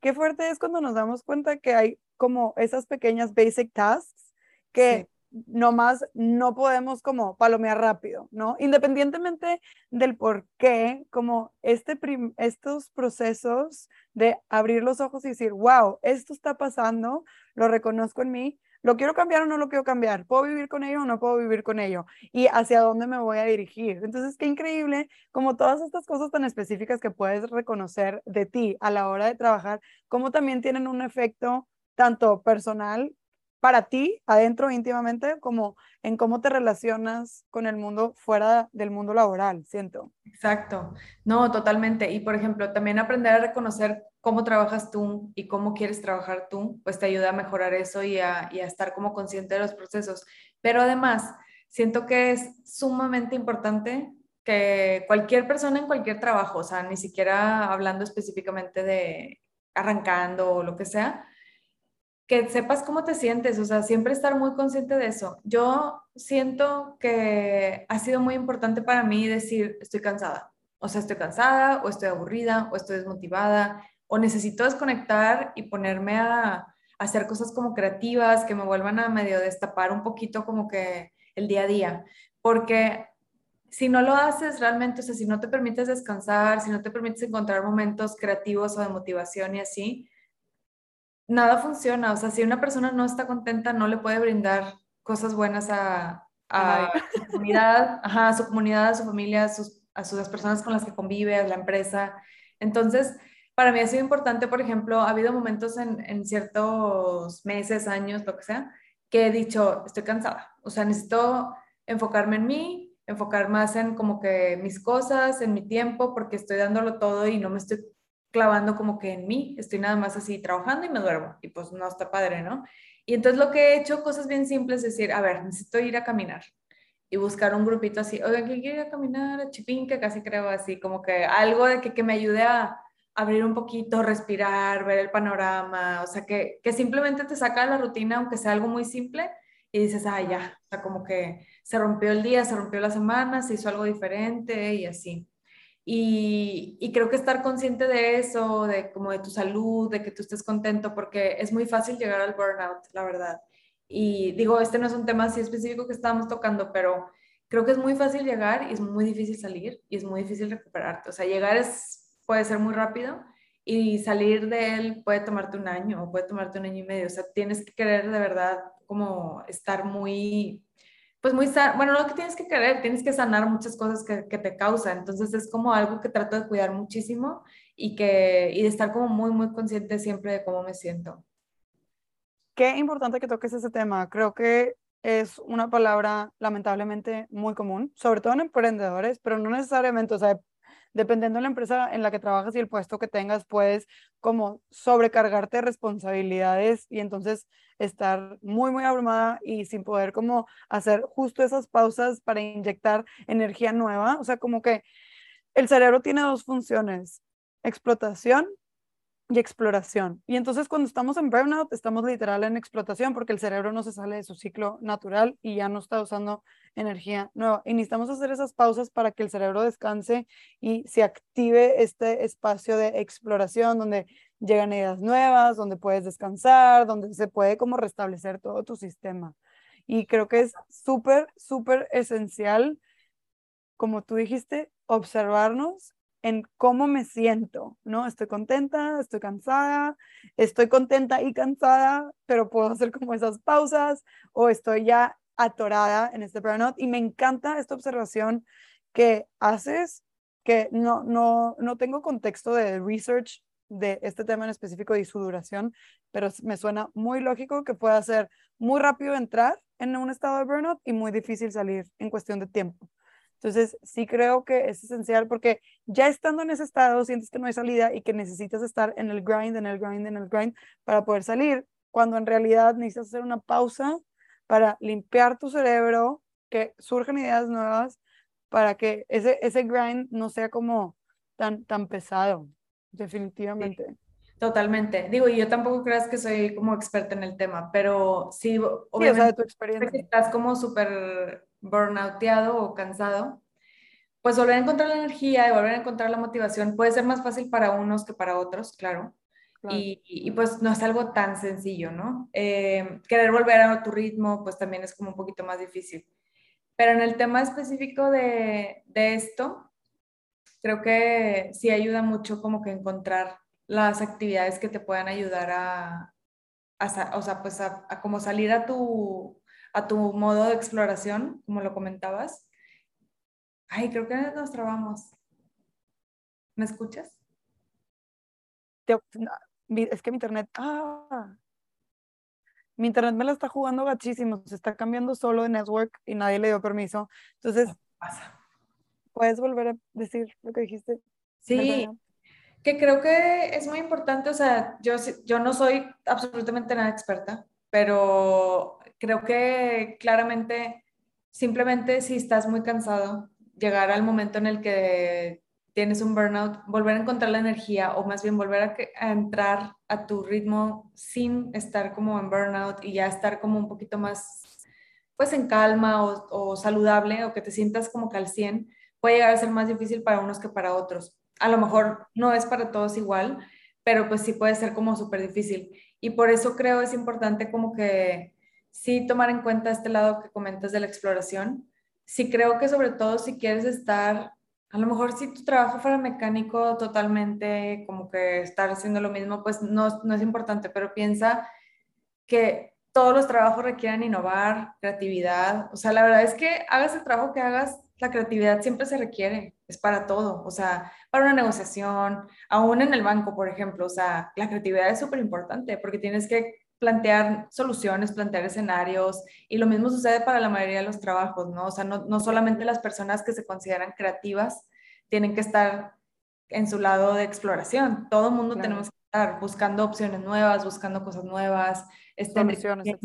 qué fuerte es cuando nos damos cuenta que hay como esas pequeñas basic tasks que nomás no podemos como palomear rápido, ¿no? Independientemente del por qué, como este estos procesos de abrir los ojos y decir, wow, esto está pasando, lo reconozco en mí, ¿Lo quiero cambiar o no lo quiero cambiar? ¿Puedo vivir con ello o no puedo vivir con ello? ¿Y hacia dónde me voy a dirigir? Entonces, qué increíble como todas estas cosas tan específicas que puedes reconocer de ti a la hora de trabajar, como también tienen un efecto tanto personal para ti, adentro íntimamente, como en cómo te relacionas con el mundo fuera del mundo laboral, siento. Exacto, no, totalmente. Y por ejemplo, también aprender a reconocer cómo trabajas tú y cómo quieres trabajar tú, pues te ayuda a mejorar eso y a, estar como consciente de los procesos. Pero además, siento que es sumamente importante que cualquier persona en cualquier trabajo, o sea, ni siquiera hablando específicamente de arrancando o lo que sea, que sepas cómo te sientes, o sea, siempre estar muy consciente de eso. Yo siento que ha sido muy importante para mí decir, estoy cansada, o sea, estoy cansada, o estoy aburrida, o estoy desmotivada, o necesito desconectar y ponerme a, hacer cosas como creativas que me vuelvan a medio destapar un poquito como que el día a día, porque si no lo haces realmente, o sea, si no te permites descansar, si no te permites encontrar momentos creativos o de motivación y así, nada funciona. O sea, si una persona no está contenta, no le puede brindar cosas buenas a, su comunidad, *laughs* a su comunidad, a su familia, a, sus, a las personas con las que convive, a la empresa. Entonces, para mí ha sido importante, por ejemplo, ha habido momentos en, en ciertos meses, años, lo que sea, que he dicho, estoy cansada. O sea, necesito enfocarme en mí, enfocar más en como que mis cosas, en mi tiempo, porque estoy dándolo todo y no me estoy clavando como que en mí, estoy nada más así trabajando y me duermo y pues no está padre, ¿no? Y entonces lo que he hecho, cosas bien simples, es decir, a ver, necesito ir a caminar y buscar un grupito así, oigan, que quiere ir a caminar a que casi creo así, como que algo de que, que me ayude a abrir un poquito, respirar, ver el panorama, o sea, que, que simplemente te saca de la rutina, aunque sea algo muy simple, y dices, ah, ya, o sea, como que se rompió el día, se rompió la semana, se hizo algo diferente y así. Y, creo que estar consciente de eso, de como de tu salud, de que tú estés contento, porque es muy fácil llegar al burnout, la verdad. Y digo, este no es un tema así específico que estábamos tocando, pero creo que es muy fácil llegar y es muy difícil salir y es muy difícil recuperarte. O sea, llegar es, puede ser muy rápido y salir de él puede tomarte un año o puede tomarte un año y medio. O sea, tienes que querer de verdad como estar muy, pues muy, bueno, no que tienes que querer, tienes que sanar muchas cosas que, que te causan. Entonces es como algo que trato de cuidar muchísimo y, que, y de estar como muy, muy consciente siempre de cómo me siento. Qué importante que toques ese tema. Creo que es una palabra lamentablemente muy común, sobre todo en emprendedores, pero no necesariamente, o sea, dependiendo de la empresa en la que trabajas y el puesto que tengas, puedes como sobrecargarte de responsabilidades y entonces estar muy, muy abrumada y sin poder como hacer justo esas pausas para inyectar energía nueva. O sea, como que el cerebro tiene dos funciones, explotación y exploración. Y entonces cuando estamos en burnout, estamos literal en explotación porque el cerebro no se sale de su ciclo natural y ya no está usando energía nueva. Y necesitamos hacer esas pausas para que el cerebro descanse y se active este espacio de exploración donde llegan ideas nuevas, donde puedes descansar, donde se puede como restablecer todo tu sistema. Y creo que es súper, súper esencial, como tú dijiste, observarnos en cómo me siento, ¿no? Estoy contenta, estoy cansada, estoy contenta y cansada, pero puedo hacer como esas pausas o estoy ya atorada en este burnout y me encanta esta observación que haces, que no, no, no tengo contexto de research de este tema en específico y su duración, pero me suena muy lógico que pueda ser muy rápido entrar en un estado de burnout y muy difícil salir en cuestión de tiempo. Entonces, sí creo que es esencial porque ya estando en ese estado, sientes que no hay salida y que necesitas estar en el grind, en el grind, en el grind para poder salir, cuando en realidad necesitas hacer una pausa para limpiar tu cerebro, que surjan ideas nuevas, para que ese, ese grind no sea como tan, tan pesado, definitivamente. Totalmente. Digo, y yo tampoco creas que soy como experta en el tema, pero sí, obviamente, sí, de tu experiencia. estás como súper burnouteado o cansado, pues volver a encontrar la energía y volver a encontrar la motivación puede ser más fácil para unos que para otros, claro. Y, pues no es algo tan sencillo, ¿no? Eh, querer volver a tu ritmo, pues también es como un poquito más difícil. Pero en el tema específico de, de esto, creo que sí ayuda mucho como que encontrar las actividades que te puedan ayudar a, a o sea, pues a, a como salir a tu, a tu modo de exploración, como lo comentabas. Ay, creo que nos trabamos. ¿Me escuchas? es que mi internet, ah, mi internet me la está jugando gachísimo, se está cambiando solo de network y nadie le dio permiso. Entonces, pasa? ¿puedes volver a decir lo que dijiste? Sí, que creo que es muy importante, o sea, yo, yo no soy absolutamente nada experta, pero creo que claramente simplemente si estás muy cansado, llegar al momento en el que tienes un burnout, volver a encontrar la energía o más bien volver a, entrar a tu ritmo sin estar como en burnout y ya estar como un poquito más pues en calma o, saludable o que te sientas como que al 100, puede llegar a ser más difícil para unos que para otros. A lo mejor no es para todos igual, pero pues sí puede ser como súper difícil. Y por eso creo es importante como que sí tomar en cuenta este lado que comentas de la exploración. Sí creo que sobre todo si quieres estar, a lo mejor si tu trabajo fuera mecánico totalmente, como que estar haciendo lo mismo, pues no, no es importante, pero piensa que todos los trabajos requieren innovar, creatividad. O sea, la verdad es que hagas el trabajo que hagas, la creatividad siempre se requiere, es para todo, o sea, para una negociación, aún en el banco, por ejemplo, o sea, la creatividad es súper importante porque tienes que plantear soluciones, plantear escenarios, y lo mismo sucede para la mayoría de los trabajos, ¿no? O sea, no, no solamente las personas que se consideran creativas tienen que estar en su lado de exploración, todo el mundo tenemos que estar buscando opciones nuevas, buscando cosas nuevas, este, soluciones,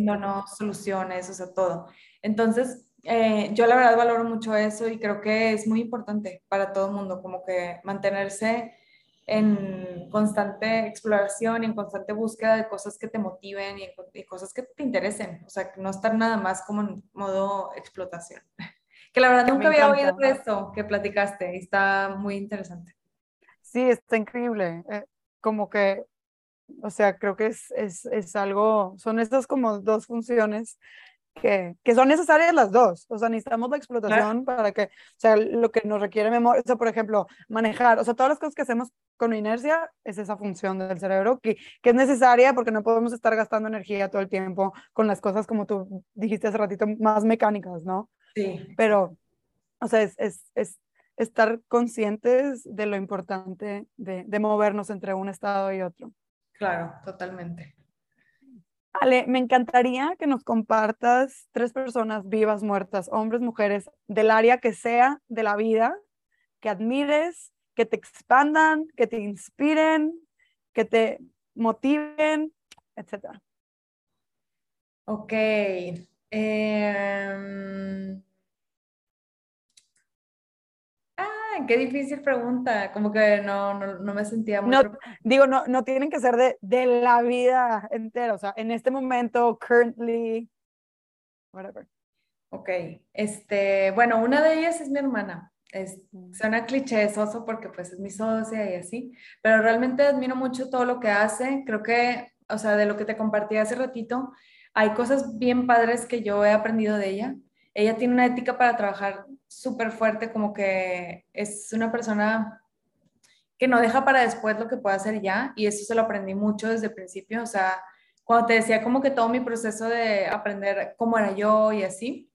soluciones, o sea, todo. Entonces, eh, yo la verdad valoro mucho eso y creo que es muy importante para todo el mundo, como que mantenerse en constante exploración en constante búsqueda de cosas que te motiven y, cosas que te interesen, o sea, no estar nada más como en modo explotación. *laughs* Que la verdad nunca había oído esto que platicaste y está muy interesante. Sí, está increíble. Eh, como que, o sea, creo que es, es, es algo, son estas como dos funciones que, que, son necesarias las dos. O sea, necesitamos la explotación para que, o sea, lo que nos requiere memoria, o sea, por ejemplo, manejar, o sea, todas las cosas que hacemos con inercia es esa función del cerebro que, que es necesaria porque no podemos estar gastando energía todo el tiempo con las cosas como tú dijiste hace ratito, más mecánicas, ¿no? Sí. Pero, o sea, es, es, es estar conscientes de lo importante de, de movernos entre un estado y otro. Claro, totalmente. Ale, me encantaría que nos compartas tres personas vivas, muertas, hombres, mujeres, del área que sea de la vida, que admires, que te expandan, que te inspiren, que te motiven, etc. Ok. Eh, qué difícil pregunta, como que no, no, no me sentía muy... No, digo, no, no tienen que ser de, de la vida entera, o sea, en este momento, currently, whatever. Ok, este, bueno, una de ellas es mi hermana. Es, mm. suena cliché soso porque pues es mi socia y así, pero realmente admiro mucho todo lo que hace. Creo que, o sea, de lo que te compartí hace ratito, hay cosas bien padres que yo he aprendido de ella ella tiene una ética para trabajar súper fuerte, como que es una persona que no deja para después lo que puede hacer ya, y eso se lo aprendí mucho desde el principio, o sea, cuando te decía como que todo mi proceso de aprender cómo era yo y así,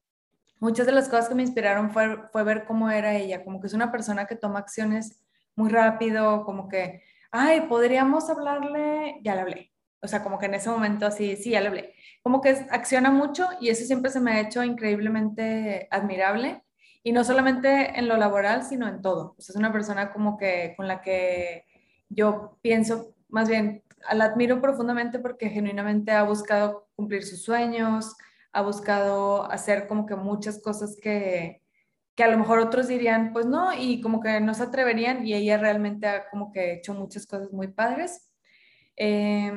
muchas de las cosas que me inspiraron fue, fue ver cómo era ella, como que es una persona que toma acciones muy rápido, como que, ay, podríamos hablarle, ya le hablé, o sea, como que en ese momento así, sí, ya le hablé. Como que acciona mucho y eso siempre se me ha hecho increíblemente admirable. Y no solamente en lo laboral, sino en todo. O sea, es una persona como que con la que yo pienso, más bien, la admiro profundamente porque genuinamente ha buscado cumplir sus sueños, ha buscado hacer como que muchas cosas que, que a lo mejor otros dirían, pues no, y como que no se atreverían y ella realmente ha como que hecho muchas cosas muy padres. Eh,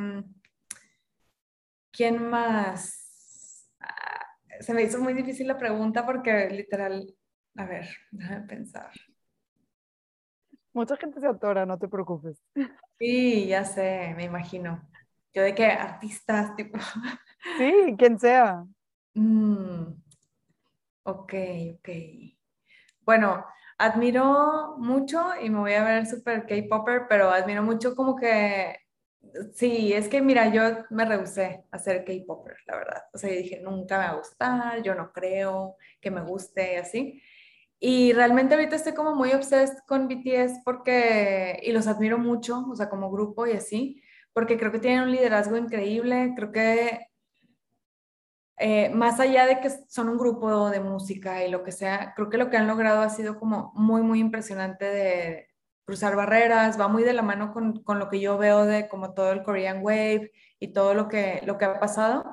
¿Quién más? Ah, se me hizo muy difícil la pregunta porque literal, a ver, *laughs* déjame pensar. Mucha gente se atora, no te preocupes. *laughs* Sí, ya sé, me imagino. Yo de que artistas, tipo. *laughs* Sí, quien sea. Mm, ok, ok. Bueno, admiro mucho y me voy a ver súper K-Popper, pero admiro mucho como que Sí, es que mira, yo me rehusé a hacer K-Popper, la verdad. O sea, dije, nunca me va a gustar, yo no creo que me guste así. Y realmente ahorita estoy como muy obsessed con BTS porque, y los admiro mucho, o sea, como grupo y así, porque creo que tienen un liderazgo increíble, creo que eh, más allá de que son un grupo de música y lo que sea, creo que lo que han logrado ha sido como muy, muy impresionante de, cruzar barreras, va muy de la mano con, con, lo que yo veo de como todo el Korean Wave y todo lo que, lo que ha pasado,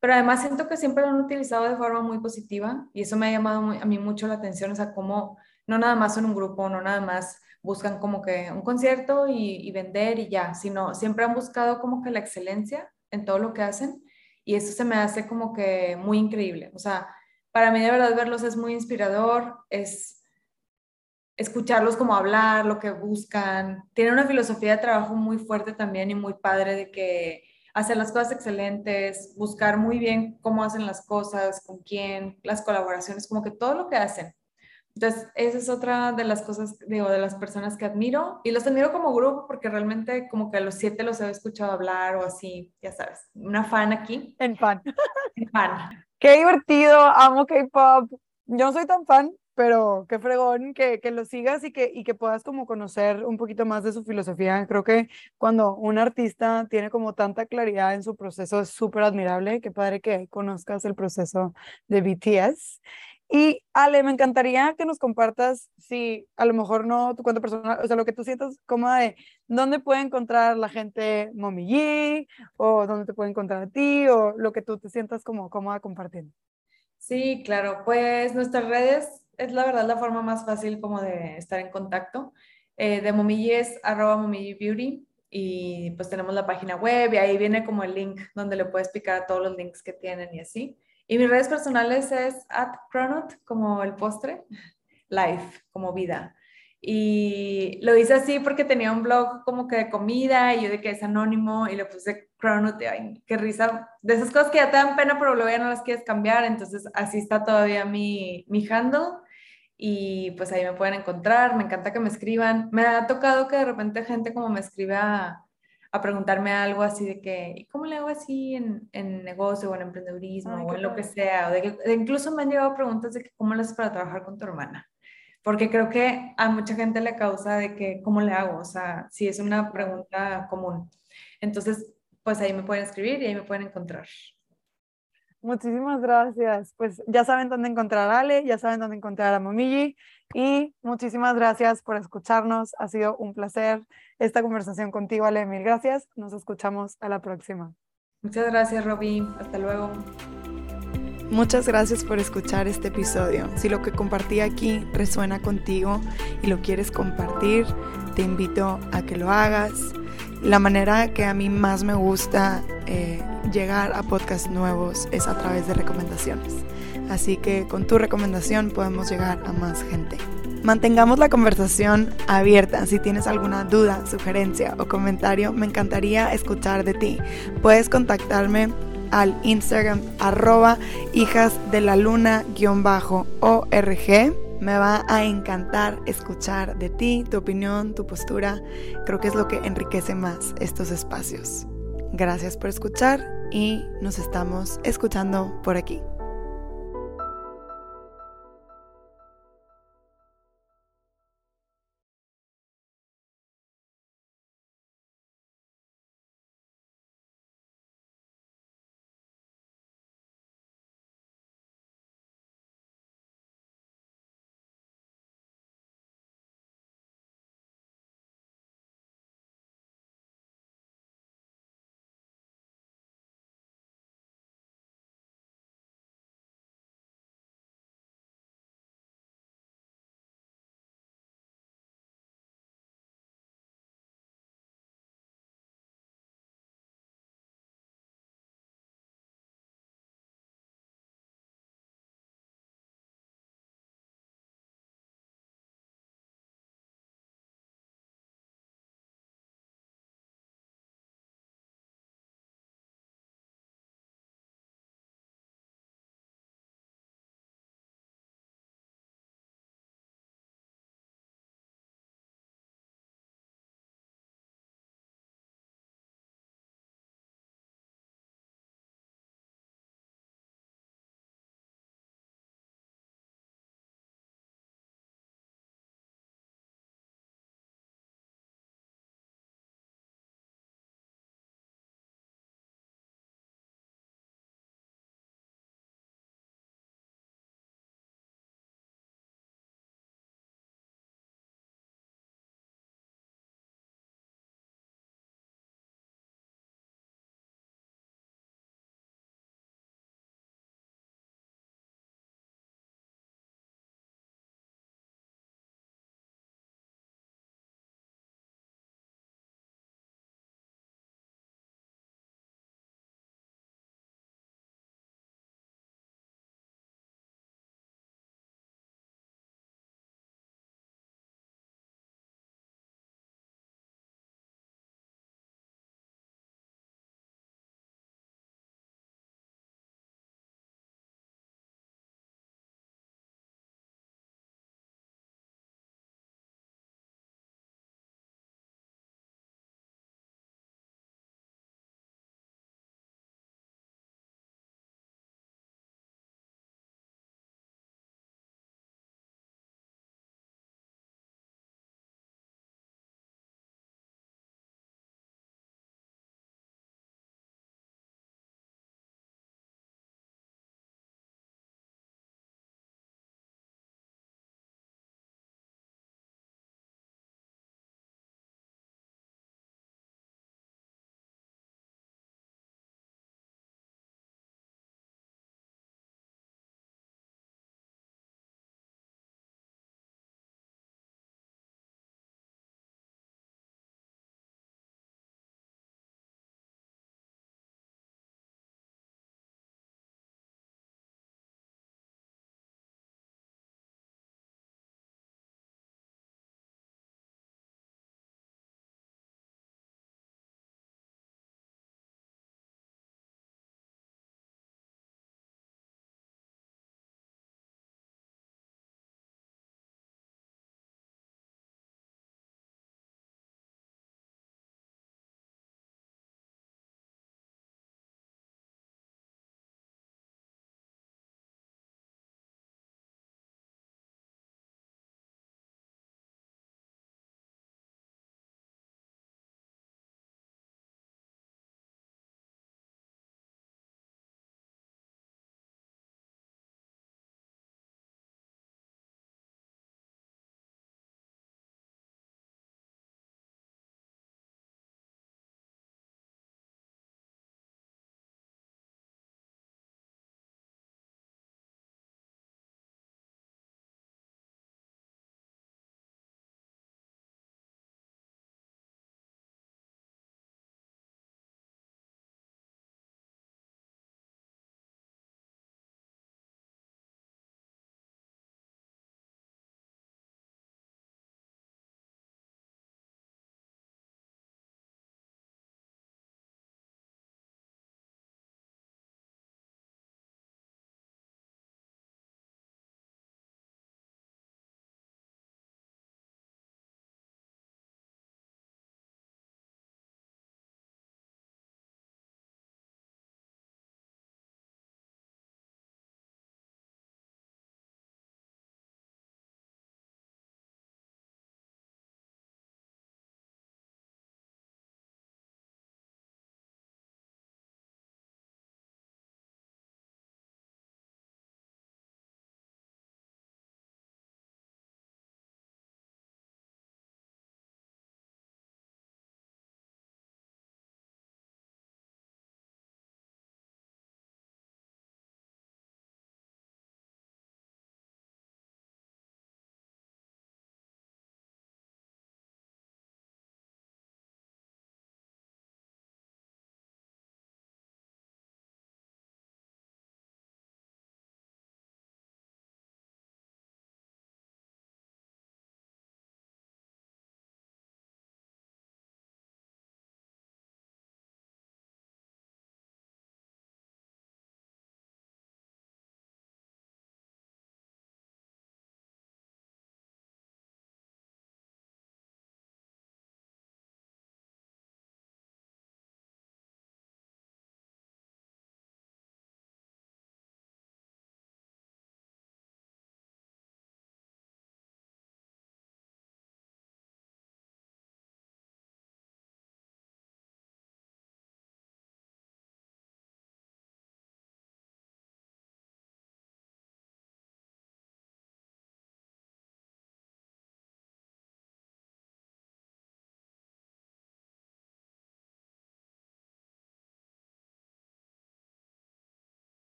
pero además siento que siempre lo han utilizado de forma muy positiva y eso me ha llamado a mí mucho la atención, o sea, cómo no nada más son un grupo, no nada más buscan como que un concierto y, vender y ya, sino siempre han buscado como que la excelencia en todo lo que hacen y eso se me hace como que muy increíble, o sea, para mí de verdad verlos es muy inspirador, es escucharlos como hablar, lo que buscan, tienen una filosofía de trabajo muy fuerte también y muy padre de que hacer las cosas excelentes, buscar muy bien cómo hacen las cosas, con quién, las colaboraciones, como que todo lo que hacen. Entonces, esa es otra de las cosas, digo, de las personas que admiro. Y los admiro como grupo porque realmente como que a los siete los he escuchado hablar o así, ya sabes, una fan aquí. En fan. En fan. Qué divertido, amo K-Pop. Yo no soy tan fan, pero qué fregón que, que lo sigas y que, y que puedas como conocer un poquito más de su filosofía. Creo que cuando un artista tiene como tanta claridad en su proceso es súper admirable. Qué padre que conozcas el proceso de BTS. Y Ale, me encantaría que nos compartas, si a lo mejor no tu cuenta personal, o sea, lo que tú sientas cómoda de dónde puede encontrar la gente Mommy G, o dónde te puede encontrar a ti, o lo que tú te sientas como cómoda compartiendo. Sí, claro, pues nuestras redes es la verdad la forma más fácil como de estar en contacto. Eh, de Momiji es arroba Momiji Beauty y pues tenemos la página web y ahí viene como el link donde le puedes picar todos los links que tienen y así. Y mis redes personales es at Cronut como el postre, *laughs* life como vida. Y lo hice así porque tenía un blog como que de comida y yo de que es anónimo y le puse Cronut, ay, qué risa. De esas cosas que ya te dan pena pero luego ya no las quieres cambiar, entonces así está todavía mi, mi handle y pues ahí me pueden encontrar, me encanta que me escriban. Me ha tocado que de repente gente como me escribe a, preguntarme algo así de que, ¿cómo le hago así en, en negocio o en emprendedurismo o en lo que sea? O de incluso me han llegado preguntas de que, ¿cómo le haces para trabajar con tu hermana? Porque creo que a mucha gente le causa de que, ¿cómo le hago? O sea, si es una pregunta común. Entonces, pues ahí me pueden escribir y ahí me pueden encontrar. Muchísimas gracias. Pues ya saben dónde encontrar a Ale, ya saben dónde encontrar a Momiji y muchísimas gracias por escucharnos. Ha sido un placer esta conversación contigo, Ale. Mil gracias. Nos escuchamos a la próxima. Muchas gracias, Robin. Hasta luego. Muchas gracias por escuchar este episodio. Si lo que compartí aquí resuena contigo y lo quieres compartir, te invito a que lo hagas. La manera que a mí más me gusta eh, llegar a podcasts nuevos es a través de recomendaciones. Así que con tu recomendación podemos llegar a más gente. Mantengamos la conversación abierta. Si tienes alguna duda, sugerencia o comentario, me encantaría escuchar de ti. Puedes contactarme al Instagram arroba hijas de la luna-org. Me va a encantar escuchar de ti, tu opinión, tu postura. Creo que es lo que enriquece más estos espacios. Gracias por escuchar y nos estamos escuchando por aquí.